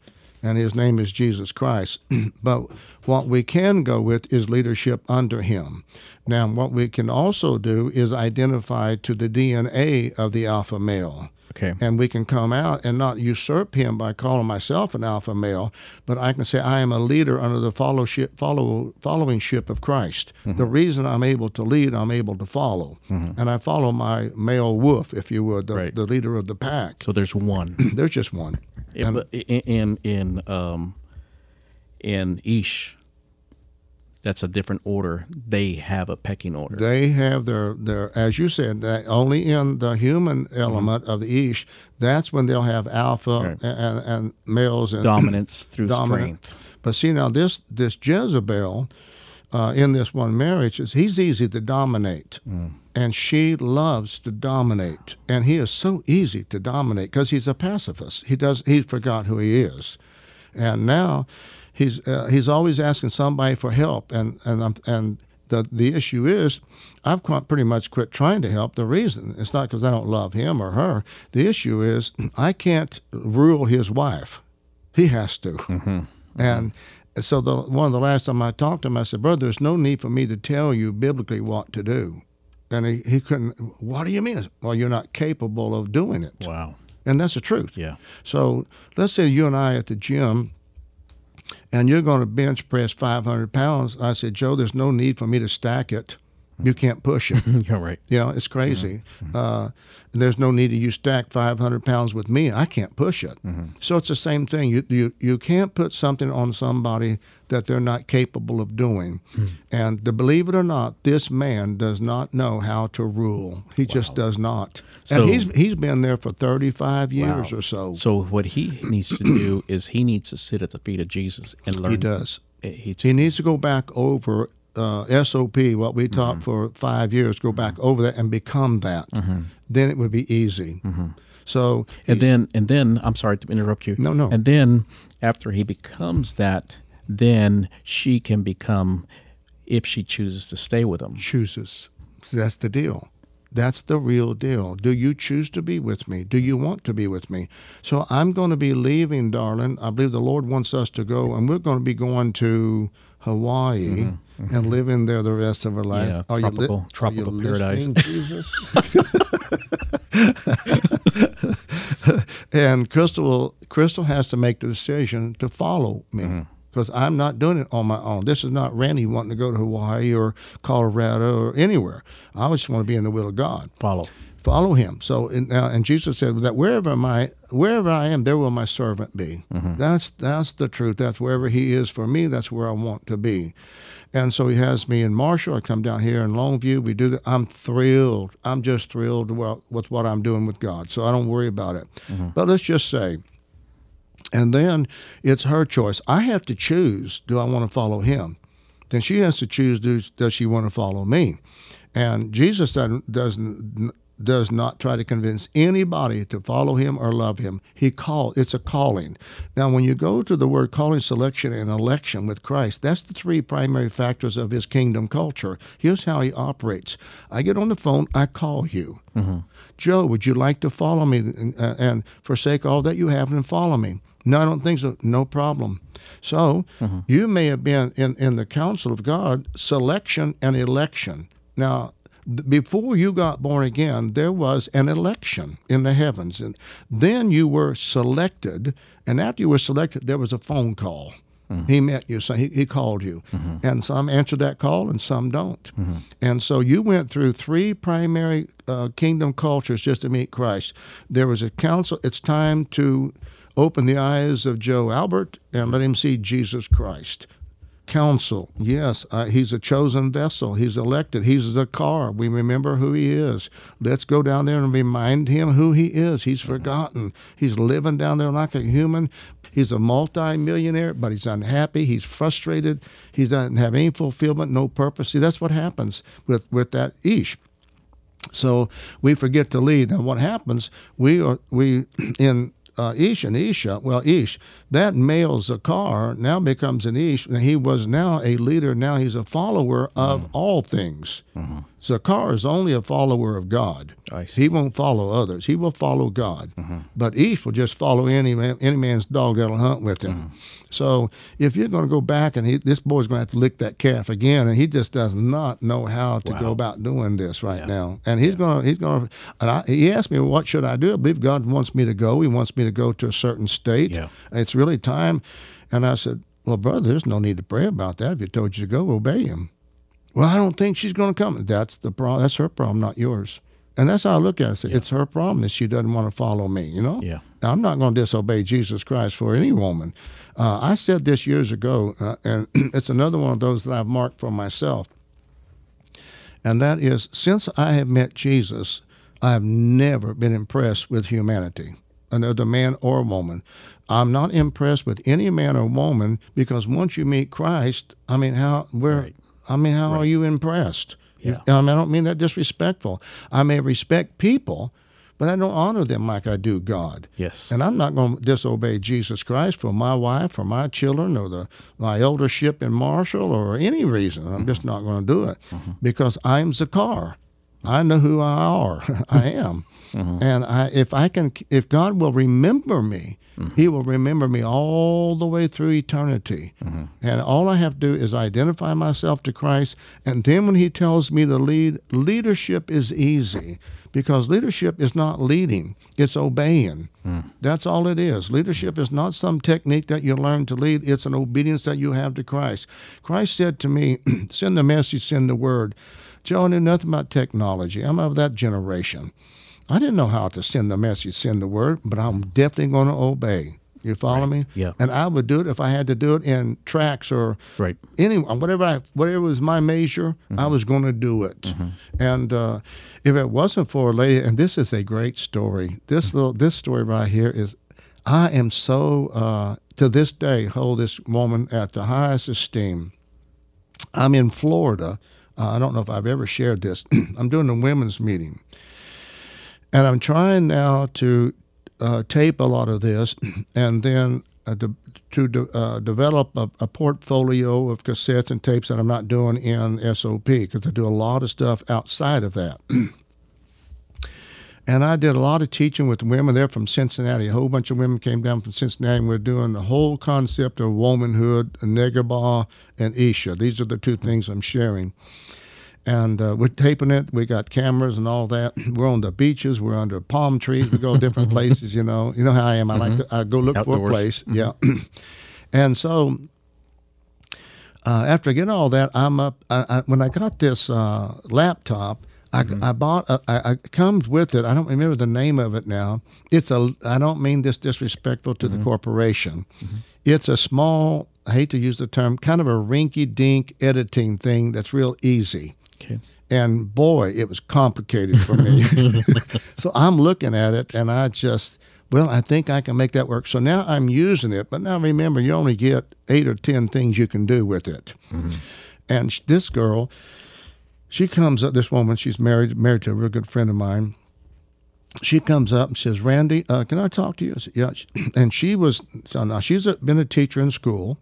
and his name is Jesus Christ. but what we can go with is leadership under him. Now, what we can also do is identify to the DNA of the alpha male. Okay. And we can come out and not usurp him by calling myself an alpha male, but I can say I am a leader under the fellowship, follow, followingship of Christ. The reason I'm able to lead, I'm able to follow. And I follow my male wolf, if you would, the, Right. the leader of the pack. So there's one. There's just one. in, in in in um in Ish, that's a different order. They have a pecking order. They have their, their as you said, that only in the human element of the Ish, that's when they'll have alpha Mm-hmm. Right. and, and males and Dominance through dominant. strength. But see now this this Jezebel uh, in this one marriage is he's easy to dominate, Mm. and she loves to dominate, and he is so easy to dominate because he's a pacifist. He does he forgot who he is, and now he's uh, he's always asking somebody for help, and and I'm- and. The, the issue is, I've pretty much quit trying to help. The reason it's not because I don't love him or her. The issue is I can't rule his wife. He has to. And so the one of the last time I talked to him, I said, "Brother, there's no need for me to tell you biblically what to do." And he, he couldn't. What do you mean? Said, well, you're not capable of doing it, Wow. and that's the truth. Yeah. So let's say you and I at the gym, and you're going to bench press 500 pounds. I said, Joe, there's no need for me to stack it. You can't push it. You're right. You know, it's crazy. Mm-hmm. Mm-hmm. Uh, there's no need to you stack 500 pounds with me. I can't push it. Mm-hmm. So it's the same thing. You, you, you can't put something on somebody that they're not capable of doing. Hmm. And to believe it or not, this man does not know how to rule. He just does not. So- and he's, he's been there for 35 years Wow. or so. So what he needs to do is he needs to sit at the feet of Jesus and learn. He does. He, He needs to go back over uh, SOP, what we taught mm-hmm. for five years, go back mm-hmm. over that and become that. Mm-hmm. Then it would be easy. So, and then and then I'm sorry to interrupt you. No, no. And then after he becomes that, then she can become, if she chooses to stay with him. chooses. So that's the deal. That's the real deal. Do you choose to be with me? Do you want to be with me? So I'm going to be leaving, darling. I believe the Lord wants us to go, and we're going to be going to Hawaii and living there the rest of our lives. Mm-hmm, Yeah, tropical- tropical you paradise. Jesus? and Crystal, will, Crystal has to make the decision to follow me Mm-hmm. because I'm not doing it on my own. This is not Randy wanting to go to Hawaii or Colorado or anywhere. I just want to be in the will of God. Follow. follow him. So and, uh, and Jesus said that wherever my wherever I am, there will my servant be. That's that's the truth. That's wherever he is for me. That's where I want to be. And so he has me in Marshall. I come down here in Longview. We do. I'm thrilled. I'm just thrilled with what I'm doing with God. So I don't worry about it. Mm-hmm. But let's just say. And then it's her choice. I have to choose do I want to follow him? Then she has to choose does, does she want to follow me? And Jesus doesn't, doesn't does not try to convince anybody to follow him or love him. He call it's a calling. Now when you go to the word calling, selection, and election with Christ, that's the three primary factors of his kingdom culture. Here's how he operates. I get on the phone, I call you. Joe, would you like to follow me and, uh, and forsake all that you have and follow me? No, I don't think so. No problem. So you may have been in, in the council of God, selection and election. Now, before you got born again, there was an election in the heavens. And then you were selected. And after you were selected, there was a phone call. Mm-hmm. He met you, so he, he called you. Mm-hmm. And some answer that call and some don't. Mm-hmm. And so you went through three primary uh, kingdom cultures just to meet Christ. There was a council, it's time to open the eyes of Joe Albert and let him see Jesus Christ. Council, yes, uh, he's a chosen vessel. He's elected. He's Zakar. We remember who he is. Let's go down there and remind him who he is. He's forgotten. He's living down there like a human. He's a multi-millionaire, but he's unhappy. He's frustrated. He doesn't have any fulfillment, no purpose. See, that's what happens with with that ish. So we forget to lead. And what happens? We are we in uh, Ish and Isha. Well, Ish that male Zakar now becomes an Ish, and he was now a leader. Now he's a follower of mm-hmm. all things. Mm-hmm. Zakar is only a follower of God. He won't follow others. He will follow God. Mm-hmm. But Ish will just follow any man, any man's dog that'll hunt with him. So if you're going to go back and he, this boy's going to have to lick that calf again, and he just does not know how to go about doing this right now. And he's going to he's going to. And I, he asked me, "What should I do?" I believe God wants me to go. He wants me to go to a certain state. Yeah. It's really time. And I said, "Well, brother, there's no need to pray about that. If he told you to go, obey him." Well, I don't think she's going to come. That's the problem. That's her problem, not yours. And that's how I look at it. I say, It's her problem that she doesn't want to follow me. You know. Yeah. I'm not going to disobey Jesus Christ for any woman. Uh, I said this years ago, uh, and it's another one of those that I've marked for myself. And that is, since I have met Jesus, I have never been impressed with humanity, another man or woman. I'm not impressed with any man or woman because once you meet Christ, I mean, how where? Right. I mean, how are you impressed? Yeah. I, mean, I don't mean that disrespectful. I may respect people, but I don't honor them like I do God. Yes. And I'm not going to disobey Jesus Christ for my wife or my children or the my eldership in Marshall or any reason. I'm mm-hmm. just not going to do it mm-hmm. because I'm Zakar. I know who I are. I am. Mm-hmm. And I, if I can, if God will remember me, He mm-hmm. will remember me all the way through eternity. Mm-hmm. And all I have to do is identify myself to Christ. And then when He tells me to lead, leadership is easy because leadership is not leading, it's obeying. Mm. That's all it is. Leadership is not some technique that you learn to lead, it's an obedience that you have to Christ. Christ said to me, Send the message, send the word. Joe knew nothing about technology. I'm of that generation. I didn't know how to send the message, send the word, but I'm definitely going to obey. You follow me? Yeah. And I would do it if I had to do it in tracks or Right. any whatever I whatever was my measure, I was going to do it. And uh, if it wasn't for a lady, and this is a great story. This little this story right here is, I am so uh, to this day hold this woman at the highest esteem. I'm in Florida. Uh, I don't know if I've ever shared this. I'm doing a women's meeting, and I'm trying now to uh, tape a lot of this, and then uh, to, to de- uh, develop a, a portfolio of cassettes and tapes that I'm not doing in SOP because I do a lot of stuff outside of that. And I did a lot of teaching with women there from Cincinnati. A whole bunch of women came down from Cincinnati. and We're doing the whole concept of womanhood, Negabah, and Isha. These are the two things I'm sharing. And uh, we're taping it. We got cameras and all that. We're on the beaches. We're under palm trees. We go different places. You know, you know how I am. I like to I go look for a Outdoors. place. Yeah. and so uh, after getting all that, I'm up. I, I, when I got this uh, laptop, I, mm-hmm. I bought. A, I, I it comes with it. I don't remember the name of it now. It's a. I don't mean this disrespectful to the mm-hmm. corporation. Mm-hmm. It's a small. I hate to use the term. Kind of a rinky-dink editing thing that's real easy. Okay. And boy, it was complicated for me. so I'm looking at it, and I just. Well, I think I can make that work. So now I'm using it, but now remember, you only get eight or ten things you can do with it. And sh- this girl, she comes up. This woman, she's married, married to a real good friend of mine. She comes up and says, "Randy, uh, can I talk to you?" I said, "Yeah." And she was so now she's a, been a teacher in school,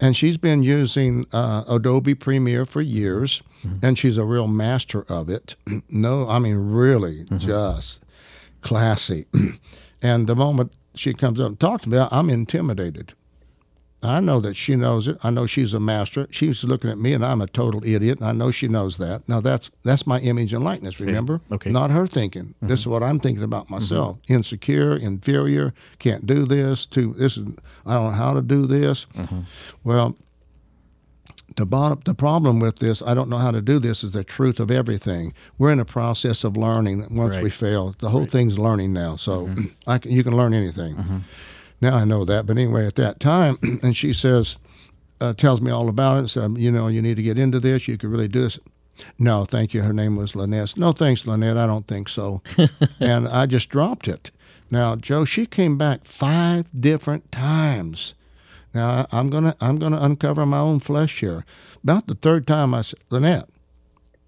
and she's been using uh, Adobe Premiere for years, and she's a real master of it. no, I mean really, just classy. and the moment she comes up and talks to me, I'm intimidated. I know that she knows it. I know she's a master. She's looking at me, and I'm a total idiot. And I know she knows that. Now that's that's my image and likeness. Remember, Okay. not her thinking. This is mm-hmm. what I'm thinking about mm-hmm. myself. Insecure, inferior, can't do this. Too this is I don't know how to do this. Mm-hmm. Well, the bottom, the problem with this, I don't know how to do this, is the truth of everything. We're in a process of learning. Once we fail, the whole thing's learning now. So I can, you can learn anything. Now I know that, but anyway, at that time, and she says, uh, tells me all about it. And said, you know, you need to get into this. You could really do this. No, thank you. Her name was Lynette. No, thanks, Lynette. I don't think so. and I just dropped it. Now, Joe, she came back five different times. Now I'm gonna I'm gonna uncover my own flesh here. About the third time, I said, Lynette,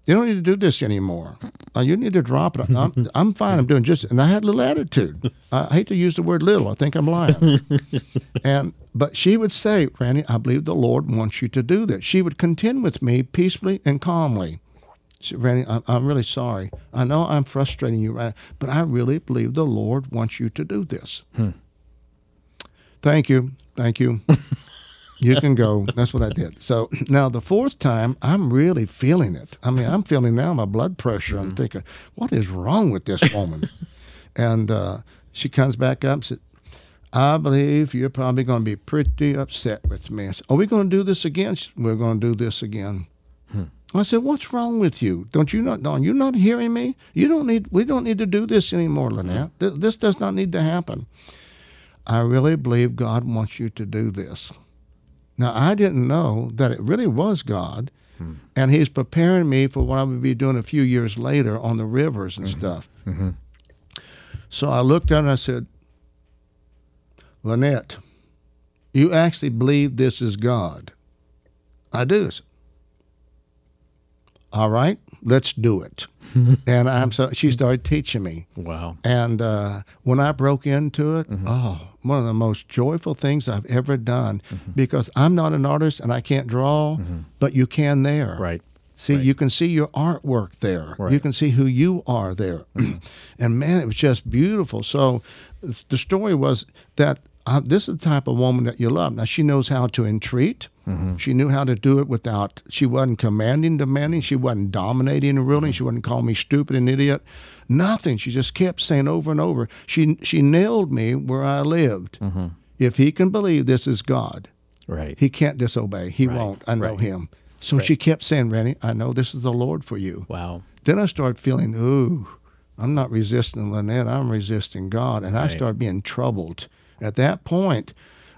you don't need to do this anymore. Uh, you need to drop it. I'm, I'm fine. I'm doing just. And I had a little attitude. I hate to use the word little. I think I'm lying. and but she would say, Randy, I believe the Lord wants you to do this. She would contend with me peacefully and calmly. She Randy, I'm, I'm really sorry. I know I'm frustrating you, right? But I really believe the Lord wants you to do this. Thank you. Thank you. you can go. That's what I did. So now the fourth time, I'm really feeling it. I mean, I'm feeling now my blood pressure. I'm mm-hmm. thinking, what is wrong with this woman? and uh, she comes back up and said, I believe you're probably going to be pretty upset with me. I said, Are we going to do this again? Said, We're going to do this again. Hmm. I said, "What's wrong with you? Don't you not? Don't you not hearing me? You don't need. We don't need to do this anymore, hmm. Lynette. Th- This does not need to happen. I really believe God wants you to do this. Now, I didn't know that it really was God, hmm. and He's preparing me for what I would be doing a few years later on the rivers and mm-hmm. stuff. Mm-hmm. So I looked at her and I said, Lynette, you actually believe this is God? I do. All right, let's do it. and I'm so she started teaching me. Wow. And uh, when I broke into it, mm-hmm. oh, one of the most joyful things I've ever done mm-hmm. because I'm not an artist and I can't draw, mm-hmm. but you can there. Right. See, you can see your artwork there. Right. You can see who you are there. and man, it was just beautiful. So the story was that uh, this is the type of woman that you love. Now, she knows how to entreat. She knew how to do it without, she wasn't commanding, demanding. She wasn't dominating and ruling. She wasn't calling me stupid and idiot. Nothing. She just kept saying over and over. She, she nailed me where I lived. If he can believe this is God, Right. he can't disobey. He Right, won't. I know right. him. So she kept saying, Randy, I know this is the Lord for you. wow. Then I started feeling, ooh, I'm not resisting Lynette, I'm resisting God. And I Right. started being troubled. At that point,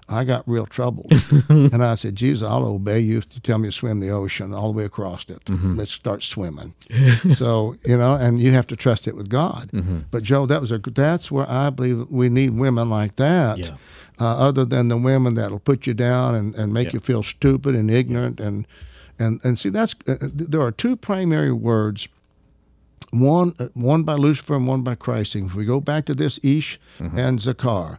I got real troubled. and I said, Jesus, I'll obey you if you tell me to swim the ocean all the way across it. Mm-hmm. Let's start swimming. so, you know, and you have to trust it with God. Mm-hmm. But Joe, that was a that's where I believe we need women like that. Yeah. Uh, other than the women that'll put you down and, and make Yeah. you feel stupid and ignorant and and and see that's uh, there are two primary words one uh, one by Lucifer and one by Christ. If we go back to this Ish and Zakar,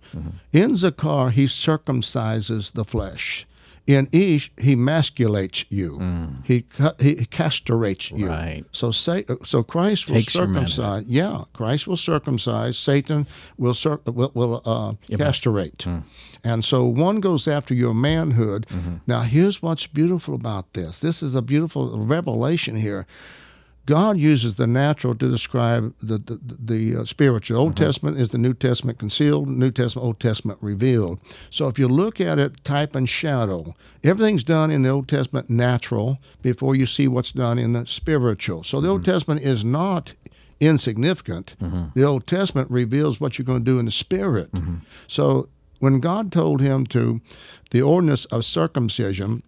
in Zakar he circumcises the flesh. In Ish he masculates you. He he castrates you. Right. So say uh, so Christ will Takes circumcise. Yeah, Christ will circumcise. Satan will cir- will, will uh, castrate. And so one goes after your manhood. Now here's what's beautiful about this. This is a beautiful revelation here God uses the natural to describe the the, the uh, spiritual. Old mm-hmm. Testament is the New Testament concealed, New Testament, Old Testament revealed. So if you look at it, type and shadow, everything's done in the Old Testament natural before you see what's done in the spiritual. So the Old mm-hmm. Testament is not insignificant. Mm-hmm. The Old Testament reveals what you're going to do in the spirit. So when God told him to, the ordinance of circumcision,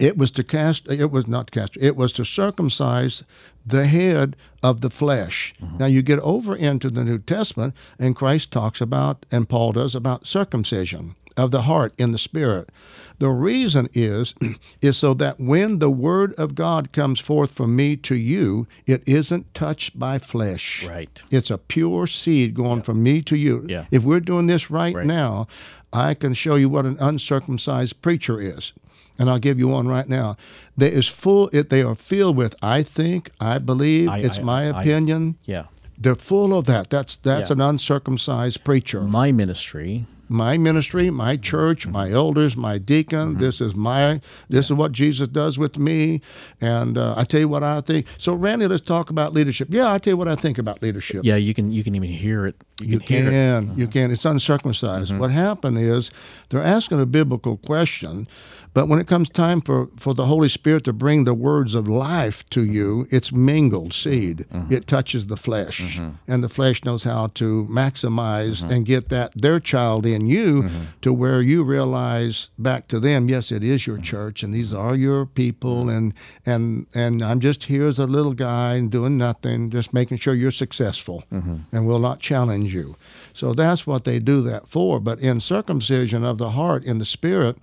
it was to cast it was not cast it was to circumcise the head of the flesh. Mm-hmm. Now you get over into the new testament and christ talks about and paul does about circumcision of the heart in the spirit. The reason is is so that when the word of god comes forth from me to you it isn't touched by flesh. Right. it's a pure seed going from me to you. Yeah. if we're doing this right, Right. now i can show you what an uncircumcised preacher is and I'll give you one right now. That is full. It, they are filled with. I think. I believe. I- it's I- my I- opinion. Yeah. They're full of that. That's that's Yeah. an uncircumcised preacher. My ministry. My ministry, my church, Mm-hmm. my elders, my deacon. This is my. This is what Jesus does with me, and uh, I tell you what I think. So, Randy, let's talk about leadership. Yeah, I tell you what I think about leadership. Yeah, you can you can even hear it. You You can, hear. can, it. you uh-huh. can. It's uncircumcised. Mm-hmm. What happened is they're asking a biblical question, but when it comes time for, for the Holy Spirit to bring the words of life to mm-hmm. you, it's mingled seed. Mm-hmm. It touches the flesh, and the flesh knows how to maximize and get that their child in you to where you realize back to them, yes, it is your church, and these are your people, and and and I'm just here as a little guy and doing nothing, just making sure you're successful, and will not challenge you. So that's what they do that for. But in circumcision of the heart, in the spirit,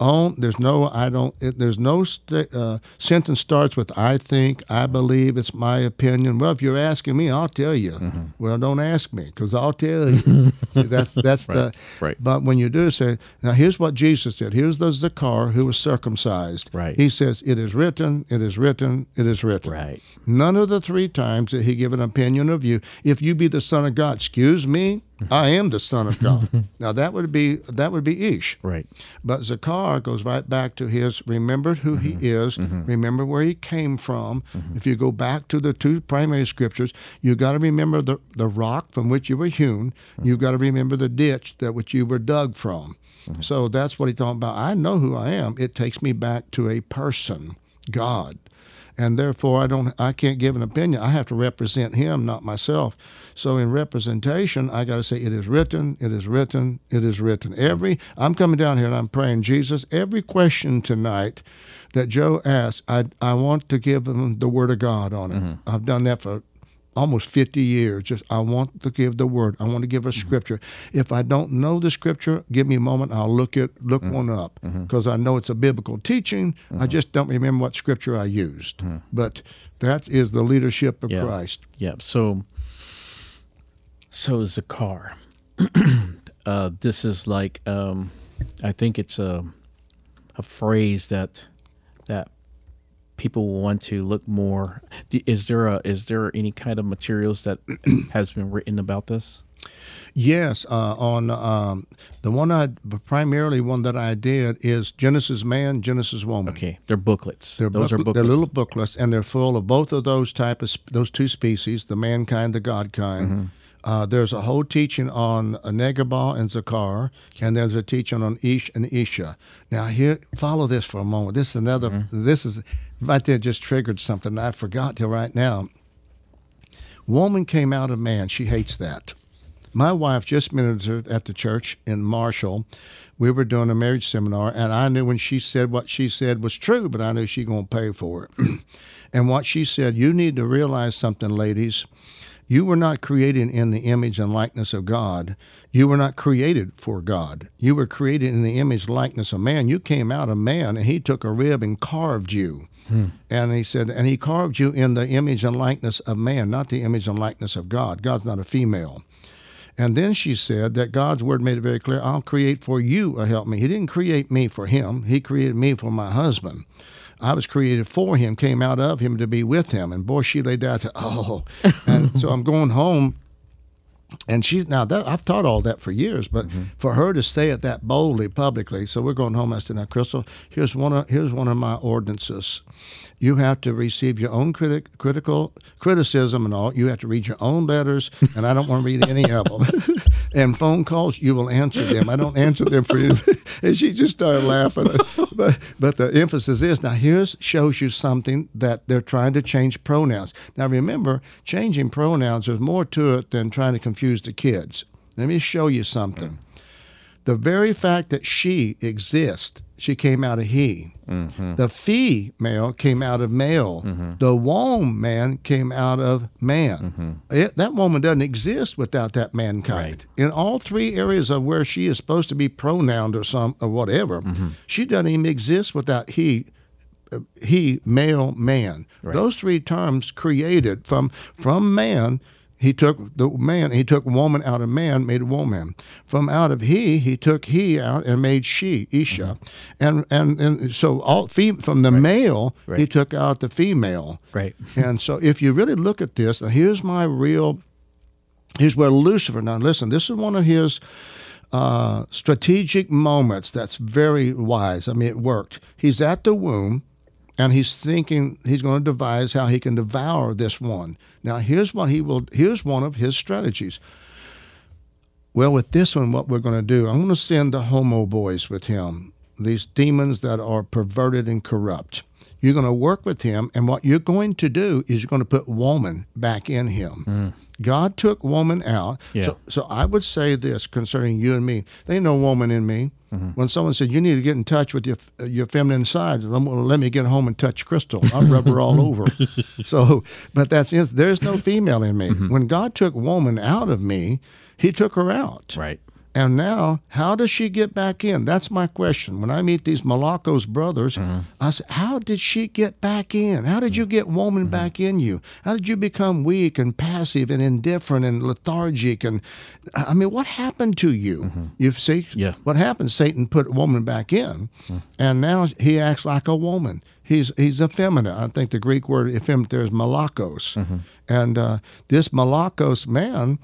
on there's no I don't. It, there's no st- uh, sentence starts with I think, I believe, it's my opinion. Well, if you're asking me, I'll tell you. Well, don't ask me because I'll tell you. See, that's that's the right. But when you do say, now here's what Jesus said. Here's the Zakar who was circumcised. Right. He says, "It is written, it is written, it is written." Right. None of the three times that he give an opinion of you. If you be the son of God, excuse me, I am the son of God. now that would be that would be Ish. Right. But Zakar goes right back to his remember who he mm-hmm. is, mm-hmm. remember where he came from. Mm-hmm. If you go back to the two primary scriptures, you got to remember the, the rock from which you were hewn. You've got to remember the ditch that which you were dug from. So that's what he's talking about. I know who I am. It takes me back to a person, God and therefore I don't I can't give an opinion. I have to represent him, not myself. So in representation, I got to say it is written, it is written, it is written. Every I'm coming down here and I'm praying Jesus. Every question tonight that Joe asks, I I want to give him the word of God on it. Mm-hmm. I've done that for almost 50 years. Just I want to give the word. I want to give a mm-hmm. scripture. If I don't know the scripture, give me a moment. I'll look it look mm-hmm. one up mm-hmm. because I know it's a biblical teaching. I just don't remember what scripture I used. But that is the leadership of Yeah. Christ. Yeah. So, so Zakar. uh, this is like um, I think it's a a phrase that that people want to look more. Is there a is there any kind of materials that has been written about this? Yes, uh, on um, the one I primarily one that I did is Genesis man, Genesis woman. Okay, they're booklets. They're Those are booklet- booklets. They're little booklets, and they're full of both of those type of those two species, the mankind, the god kind. Mm-hmm. Uh, there's a whole teaching on Negabah and Zakar, and there's a teaching on Ish and Isha. Now, here, follow this for a moment. This is another. Mm-hmm. This is right there. Just triggered something I forgot till right now. Woman came out of man. She hates that. My wife just ministered at the church in Marshall. We were doing a marriage seminar, and I knew when she said what she said was true, but I knew she going to pay for it. and what she said, you need to realize something, ladies. You were not created in the image and likeness of God. You were not created for God. You were created in the image likeness of man. You came out of man, and He took a rib and carved you. Hmm. And He said, and He carved you in the image and likeness of man, not the image and likeness of God. God's not a female. And then she said that God's word made it very clear I'll create for you a help me. He didn't create me for him, He created me for my husband. I was created for him, came out of him to be with him. And boy, she laid down said, Oh. and so I'm going home And she's now that I've taught all that for years, but mm-hmm. for her to say it that boldly publicly, so we're going home. I said, "Now, Crystal, here's one of here's one of my ordinances. You have to receive your own critic, critical criticism and all. You have to read your own letters, and I don't want to read any of them. and phone calls, you will answer them. I don't answer them for you." and she just started laughing. but but the emphasis is now. Here's shows you something that they're trying to change pronouns. Now remember, changing pronouns. There's more to it than trying to confuse the kids. Let me show you something. Mm. The very fact that she exists, she came out of he. Mm-hmm. The female came out of male. Mm-hmm. The woman came out of man. Mm-hmm. It- that woman doesn't exist without that mankind. In all three areas of where she is supposed to be pronouned or some or whatever, she doesn't even exist without he uh, he male man those three terms created from from man he took the man he took woman out of man made a woman. From out of he he took he out and made she isha. And, and and so all fem- from the male he took out the female. Right. and so if you really look at this now here's my real here's where lucifer now listen this is one of his uh, strategic moments that's very wise. I mean, it worked. He's at the womb and he's thinking he's going to devise how he can devour this one. Now, here's what he will, here's one of his strategies. Well, with this one, what we're going to do, I'm going to send the homo boys with him, these demons that are perverted and corrupt. You're going to work with him, and what you're going to do is you're going to put woman back in him. Mm. God took woman out. Yeah. So, so I would say this concerning you and me: there ain't no woman in me. Mm-hmm. When someone said you need to get in touch with your uh, your feminine side, let me, get home and touch Crystal. I'll rub her all over. So, but that's there's no female in me. Mm-hmm. When God took woman out of me, He took her out. Right. And now, how does she get back in? That's my question. When I meet these malakos brothers, Mm-hmm. I say, How did she get back in? How did you get woman Mm-hmm. back in you? How did you become weak and passive and indifferent and lethargic? And I mean, what happened to you? You see, Mm-hmm. Yeah. what happened? Satan put woman back in, and now he acts like a woman. He's he's effeminate. I think the Greek word effeminate there is malakos, and uh, this malakos man.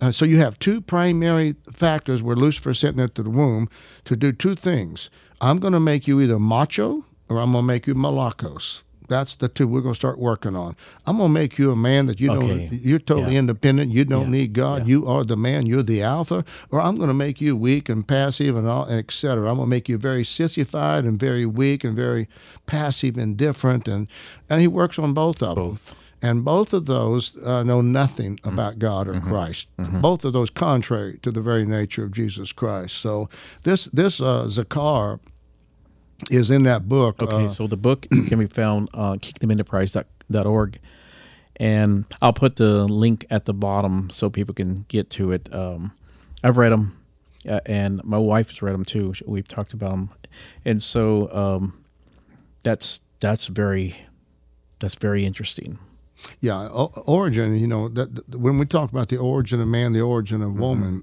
Uh, so you have two primary factors where Lucifer sent into the womb to do two things. I'm going to make you either macho or I'm going to make you malakos. That's the two we're going to start working on. I'm going to make you a man that you Okay. don't. You're totally Yeah. independent. You don't Yeah. need God. Yeah. You are the man. You're the alpha. Or I'm going to make you weak and passive and all, et cetera. I'm going to make you very sissified and very weak and very passive and different. And and he works on both of Both. them. And both of those uh, know nothing about God or Christ. Both of those contrary to the very nature of Jesus Christ. So this this uh, Zakar is in that book. Okay, uh, so the book can be found on kingdomenterprise.org. And I'll put the link at the bottom so people can get to it. Um, I've read them, uh, and my wife has read them too. We've talked about them, and so um, that's that's very that's very interesting. Yeah, o- origin. You know that that- when we talk about the origin of man, the origin of woman,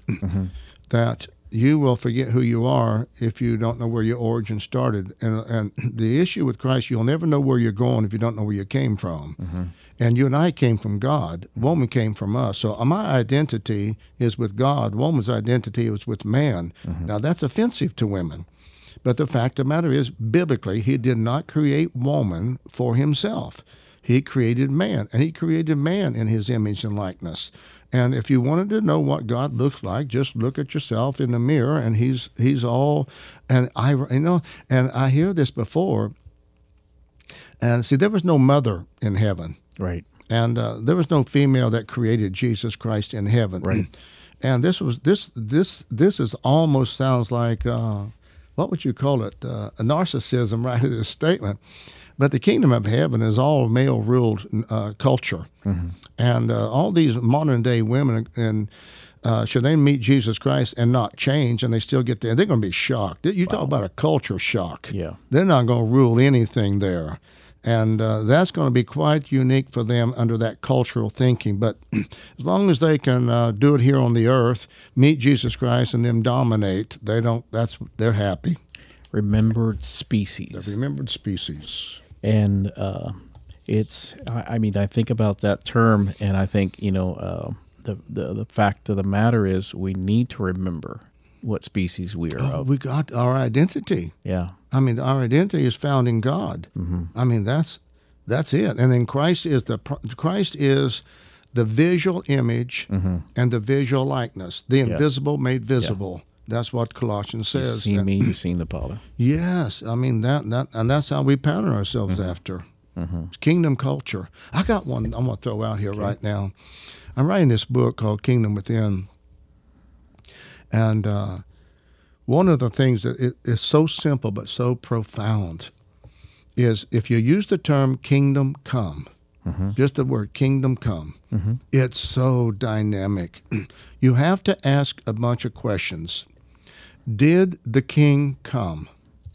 that you will forget who you are if you don't know where your origin started. And and the issue with Christ, you'll never know where you're going if you don't know where you came from. And you and I came from God. Woman came from us. So uh, my identity is with God. Woman's identity is with man. Now that's offensive to women. But the fact of the matter is, biblically, he did not create woman for himself. He created man, and he created man in his image and likeness. And if you wanted to know what God looks like, just look at yourself in the mirror, and he's he's all. And I, you know, and I hear this before. And see, there was no mother in heaven Right. and uh, there was no female that created Jesus Christ in heaven. Right. And this was this this this is almost sounds like uh, what would you call it? Uh, a narcissism, right? in This statement. But the kingdom of heaven is all male ruled uh, culture, and uh, all these modern day women and. Uh, should they meet Jesus Christ and not change, and they still get there? They're going to be shocked. You talk about a culture shock Yeah. they're not going to rule anything there. And uh, that's going to be quite unique for them under that cultural thinking. But as long as they can uh, do it here on the earth, meet Jesus Christ, and then dominate, they don't. That's they're happy. Remembered species. Remembered species. And uh, it's I, I mean i think about that term and i think you know uh, the, the the fact of the matter is we need to remember what species we are of. We got our identity. Yeah. I mean, our identity is found in God. I mean, that's that's it. And then Christ is the Christ is the visual image and the visual likeness, the invisible made visible. That's what Colossians says. You says. see And- me, you've seen the Father. Yes, I mean that that and that's how we pattern ourselves mm-hmm. after. Mm-hmm. It's kingdom culture. I got one I'm going to throw out here right now. I'm writing this book called Kingdom Within, and uh, one of the things that it, is so simple but so profound is if you use the term kingdom come, mm-hmm. just the word kingdom come, it's so dynamic. you have to ask a bunch of questions. Did the king come?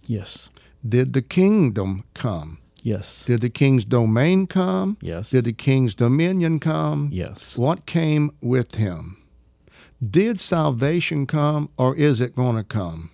Yes. Did the kingdom come? Yes. Did the king's domain come? Yes. Did the king's dominion come? Yes. What came with him? Did salvation come or is it going to come?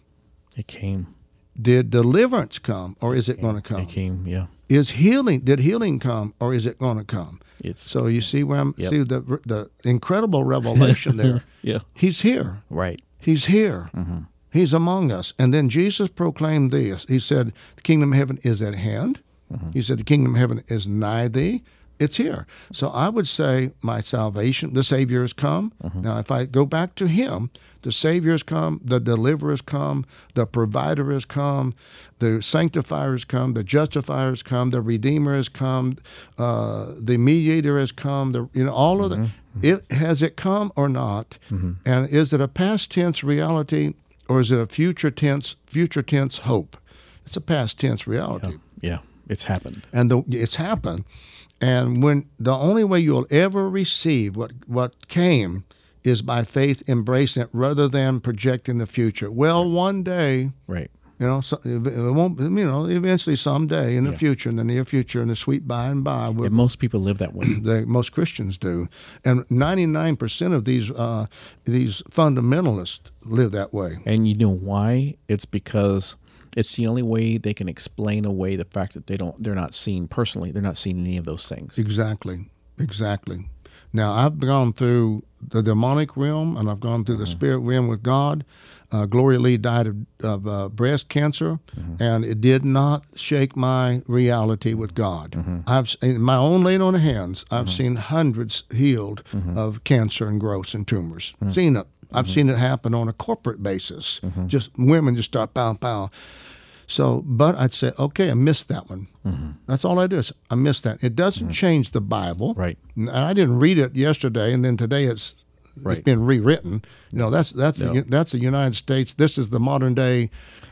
It came. Did deliverance come or is it going to come? It came. Yeah. Is healing did healing come or is it going to come? It's So you see where I'm Yep. see the the incredible revelation there. yeah. He's here. Right. He's here. Mm-hmm. He's among us. And then Jesus proclaimed this. He said, The kingdom of heaven is at hand. Mm-hmm. He said, The kingdom of heaven is nigh thee. It's here. So I would say, My salvation, the Savior has come. Mm-hmm. Now, if I go back to Him, the Savior has come, the Deliverer has come, the Provider has come, the Sanctifier has come, the Justifier has come, the Redeemer has come, uh, the Mediator has come. The you know all of the. Mm-hmm. It has it come or not, and is it a past tense reality or is it a future tense future tense hope? It's a past tense reality, Yeah. It's happened. and the, it's happened. And when the only way you'll ever receive what what came is by faith embracing it rather than projecting the future. Well, one day, Right. You know, so, it won't. You know, eventually, someday in the Yeah. future, in the near future, in the sweet by and by, most people live that way. the most Christians do, and ninety nine percent of these uh, these fundamentalists live that way. And you know why? It's because it's the only way they can explain away the fact that they don't they're not seen personally, they're not seeing any of those things. Exactly, exactly. Now I've gone through the demonic realm, and I've gone through the spirit realm with God. Uh, Gloria Lee died of, of uh, breast cancer, mm-hmm. and it did not shake my reality with God. Mm-hmm. I've in my own laid on hands. I've mm-hmm. seen hundreds healed of cancer and growths and tumors. Seen it. I've seen it happen on a corporate basis. Just women just start pow pow. So, but I'd say, okay, I missed that one. That's all I do. Is I missed that. It doesn't change the Bible. Right. And I didn't read it yesterday, and then today it's it's Right. been rewritten. You know, that's that's No. the, that's the United States. This is the modern day,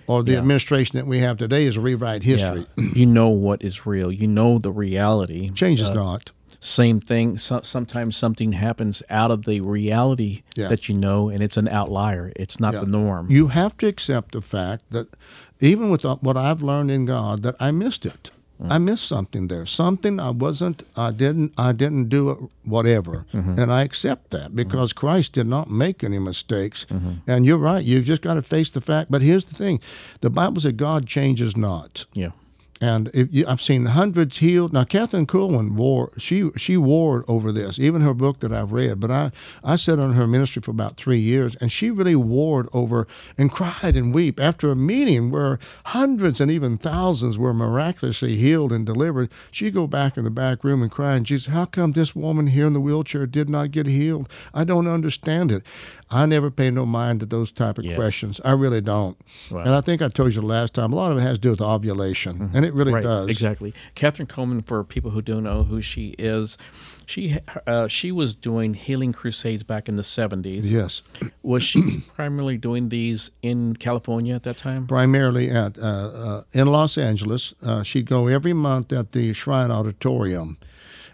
or the Yeah. administration that we have today is rewrite history. Yeah. you know what is real. You know the reality. Changes uh, not. Same thing. So, sometimes something happens out of the reality Yeah. that you know, and it's an outlier. It's not the norm. You have to accept the fact that even with uh, what I've learned in God, that I missed it. I missed something there. Something I wasn't. I didn't. I didn't do it. Whatever. Mm-hmm. And I accept that because mm-hmm. Christ did not make any mistakes. Mm-hmm. And you're right. You've just got to face the fact. But here's the thing: the Bible said God changes not. yeah. And I've seen hundreds healed. Now, Kathryn Kuhlman wore she she warred over this, even her book that I've read. But I I sat on her ministry for about three years, and she really warred over and cried and weep after a meeting where hundreds and even thousands were miraculously healed and delivered. She'd go back in the back room and cry, and Jesus, how come this woman here in the wheelchair did not get healed? I don't understand it. I never pay no mind to those type of Yeah. questions. I really don't. Wow. And I think I told you the last time. A lot of it has to do with ovulation, and it really right. does. Exactly. Kathryn Kuhlman, for people who don't know who she is, she uh, she was doing healing crusades back in the seventies. Yes, Was she primarily doing these in California at that time? primarily at uh, uh, in Los Angeles. Uh, she'd go every month at the Shrine Auditorium,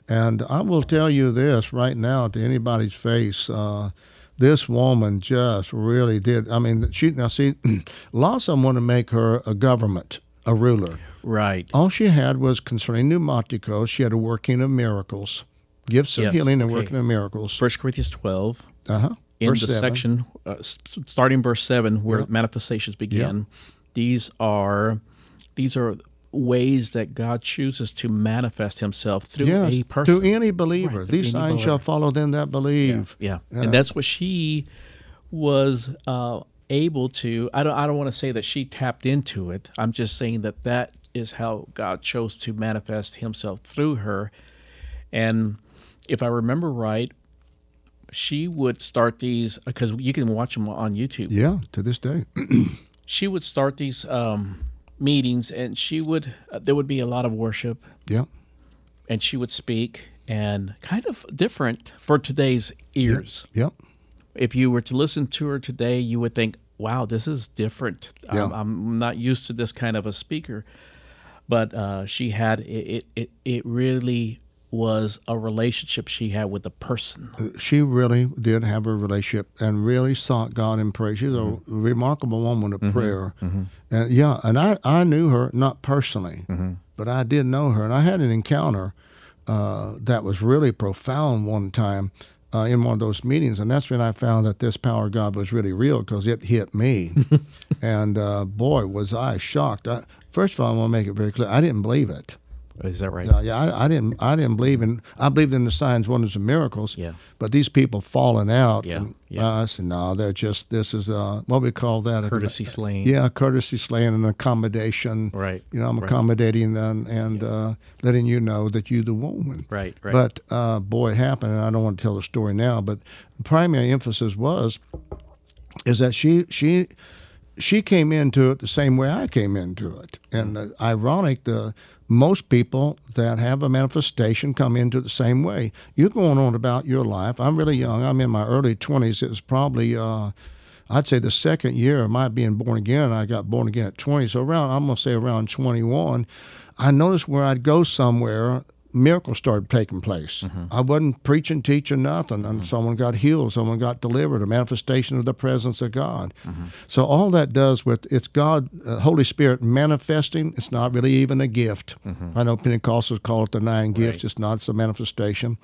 and I will tell you this right now to anybody's face. This woman just really did. I mean, she now see, lots of them want to make her a government, a ruler. Right. All she had was concerning pneumatikos. She had a working of miracles, gifts of Yes, healing and okay. working of miracles. First Corinthians twelve. Uh huh. in the section uh, starting verse 7 where manifestations begin these are these are ways that God chooses to manifest Himself through Yes, a person. to any believer. Right, to These any signs shall follow them that believe. Yeah, Yeah. and that's what she was uh, able to. I don't. I don't want to say that she tapped into it. I'm just saying that that is how God chose to manifest Himself through her. And if I remember right, she would start these because you can watch them on YouTube. Yeah, to this day. She would start these um, meetings, and she would. Uh, there would be a lot of worship, yeah. and she would speak, and kind of different for today's ears Yep. if you were to listen to her today, you would think, "Wow, this is different. Yeah. I'm, I'm not used to this kind of a speaker." But uh, she had it, it. It it really was a relationship she had with a person. She really did have a relationship and really sought God in prayer. She's a Mm-hmm. remarkable woman of prayer. And yeah, and I, I knew her not personally, Mm-hmm. but I did know her. And I had an encounter uh, that was really profound one time uh, in one of those meetings. And that's when I found that this power of God was really real because it hit me. and uh, boy, was I shocked. I, first of all, I want to make it very clear I didn't believe it. Is that right? Yeah, yeah, I, I didn't. I didn't believe in. I believed in the signs, wonders, and miracles. Yeah. But these people falling out. Yeah, And, yeah. uh, I said, no, they're just. This is uh, what we call that. Courtesy slaying. Yeah, courtesy slaying and accommodation. Right, You know, I'm right. accommodating and and uh, letting you know that you're the woman. Right. Right. But uh, boy, it happened, and I don't want to tell the story now. But the primary emphasis was is that she she she came into it the same way I came into it, and ironic the most people that have a manifestation come into it the same way. You're going on about your life. I'm really young. I'm in my early 20s. It was probably. Uh, I'd say the second year of my being born again, I got born again at 20. So around, I'm gonna say around 21, I noticed where I'd go somewhere, miracles started taking place. I wasn't preaching, teaching nothing, and someone got healed, someone got delivered, a manifestation of the presence of God. So all that does with it's God, uh, Holy Spirit manifesting. It's not really even a gift. I know Pentecostals call it the nine gifts. It's not. It's a manifestation,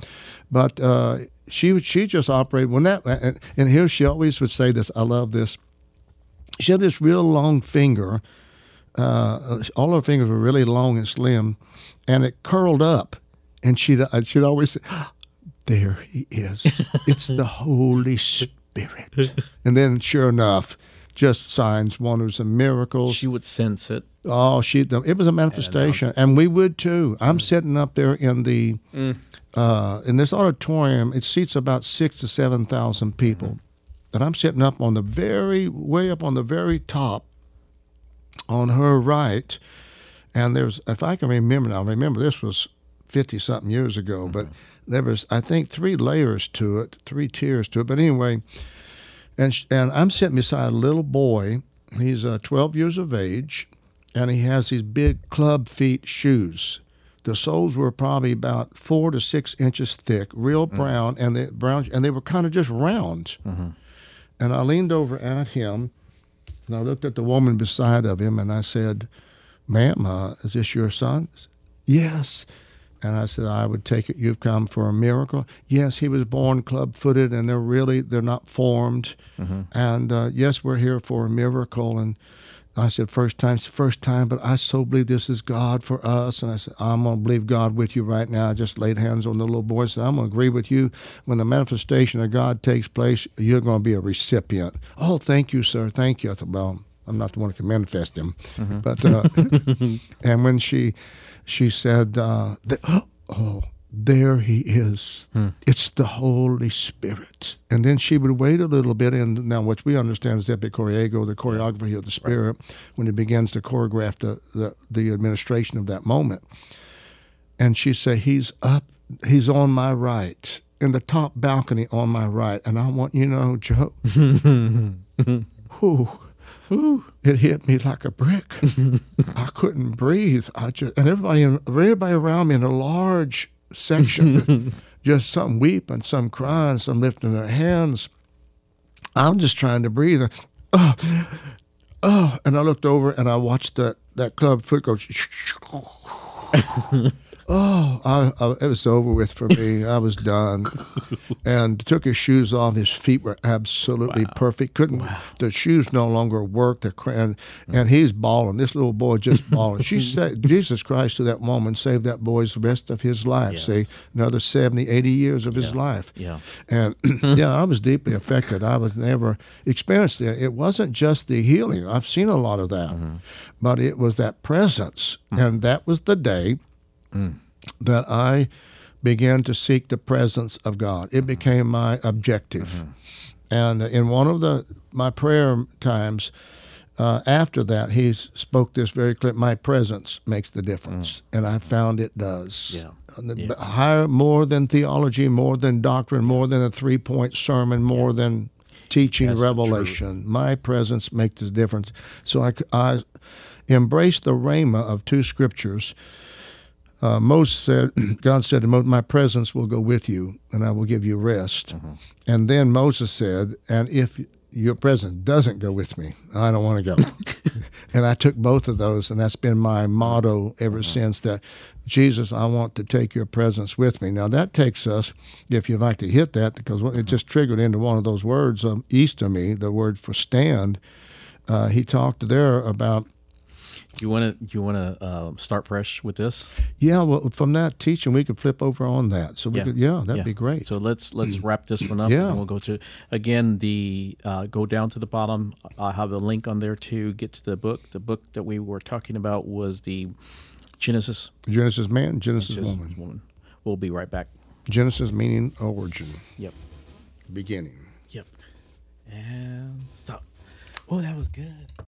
but. Uh, she she just operated when that and, and here she always would say this. I love this. She had this real long finger. Uh, all her fingers were really long and slim, and it curled up. And she'd uh, she'd always say, "There he is. It's the Holy Spirit." And then, sure enough, just signs, wonders, and miracles. she would sense it. Oh, she! It was a uh, manifestation, and we would too. I'm mm. sitting up there in the mm. uh, in this auditorium. It seats about six to seven thousand people, mm-hmm. and I'm sitting up on the very way up on the very top, on her right, and there's if I can remember now. Remember this was fifty something years ago, mm-hmm. but there was I think three layers to it, three tiers to it. But anyway, and sh- and I'm sitting beside a little boy. He's uh, 12 years of age, and he has these big club feet shoes. The soles were probably about four to six inches thick, real mm. brown, and they brown, and they were kind of just round. Mm-hmm. And I leaned over at him, and I looked at the woman beside of him, and I said, "Ma'am, uh, is this your son?" Yes. And I said, I would take it you've come for a miracle. Yes, he was born club footed and they're really, they're not formed. And uh, yes, we're here for a miracle. And I said, first time, it's the first time, but I so believe this is God for us. And I said, I'm going to believe God with you right now. I just laid hands on the little boy. and said, I'm going to agree with you. When the manifestation of God takes place, you're going to be a recipient. Oh, thank you, sir. Thank you. I said, well, I'm not the one who can manifest him. But, uh, and when she, she said, uh, oh, there he is. It's the Holy Spirit. And then she would wait a little bit, and now what we understand is epichoreago, the choreography of the Spirit, when he begins to choreograph the, the, the administration of that moment. And she said, he's up, he's on my right, in the top balcony on my right. And I want you to know, Joe, whew, it hit me like a brick. I couldn't breathe. I just and everybody everybody around me in a large section, just some weeping, some crying, some lifting their hands. I'm just trying to breathe. Oh, oh, and I looked over and I watched that that club foot go. Oh, I, I, it was over with for me. I was done, and took his shoes off. His feet were absolutely perfect. Couldn't the shoes no longer work? The and and he's bawling. This little boy just bawling. She said, Jesus Christ to that woman saved that boy's rest of his life. See, another 70, 80 years of his life. Yeah. And yeah, I was deeply affected. I was never experienced it. It wasn't just the healing. I've seen a lot of that, mm-hmm. but it was that presence, mm. and that was the day that I began to seek the presence of God. It became my objective. And in one of the my prayer times uh, after that, he spoke this very clear. My presence makes the difference, and I found it does. Yeah. Yeah. Higher, more than theology, more than doctrine, more than a three-point sermon, more than teaching That's revelation. My presence makes the difference. So I, I embraced the rhema of two scriptures. Uh, Moses said, God said to Moses, My presence will go with you, and I will give you rest. And then Moses said, And if your presence doesn't go with me, I don't want to go. and I took both of those, and that's been my motto ever since that Jesus, I want to take your presence with me. Now, that takes us, if you'd like to hit that, because it just triggered into one of those words um, histemi, the word for stand. Uh, he talked there about you want to? You want to uh, start fresh with this? Yeah, well, from that teaching, we could flip over on that. So we Yeah. could, yeah, that'd Yeah. be great. So let's let's wrap this one up. Yeah. and we'll go to again the uh, go down to the bottom. I have a link on there to get to the book. The book that we were talking about was the Genesis Genesis man, Genesis Genesis woman. woman. We'll be right back. Genesis meaning origin, Yep. beginning. Yep. And stop. Oh, that was good.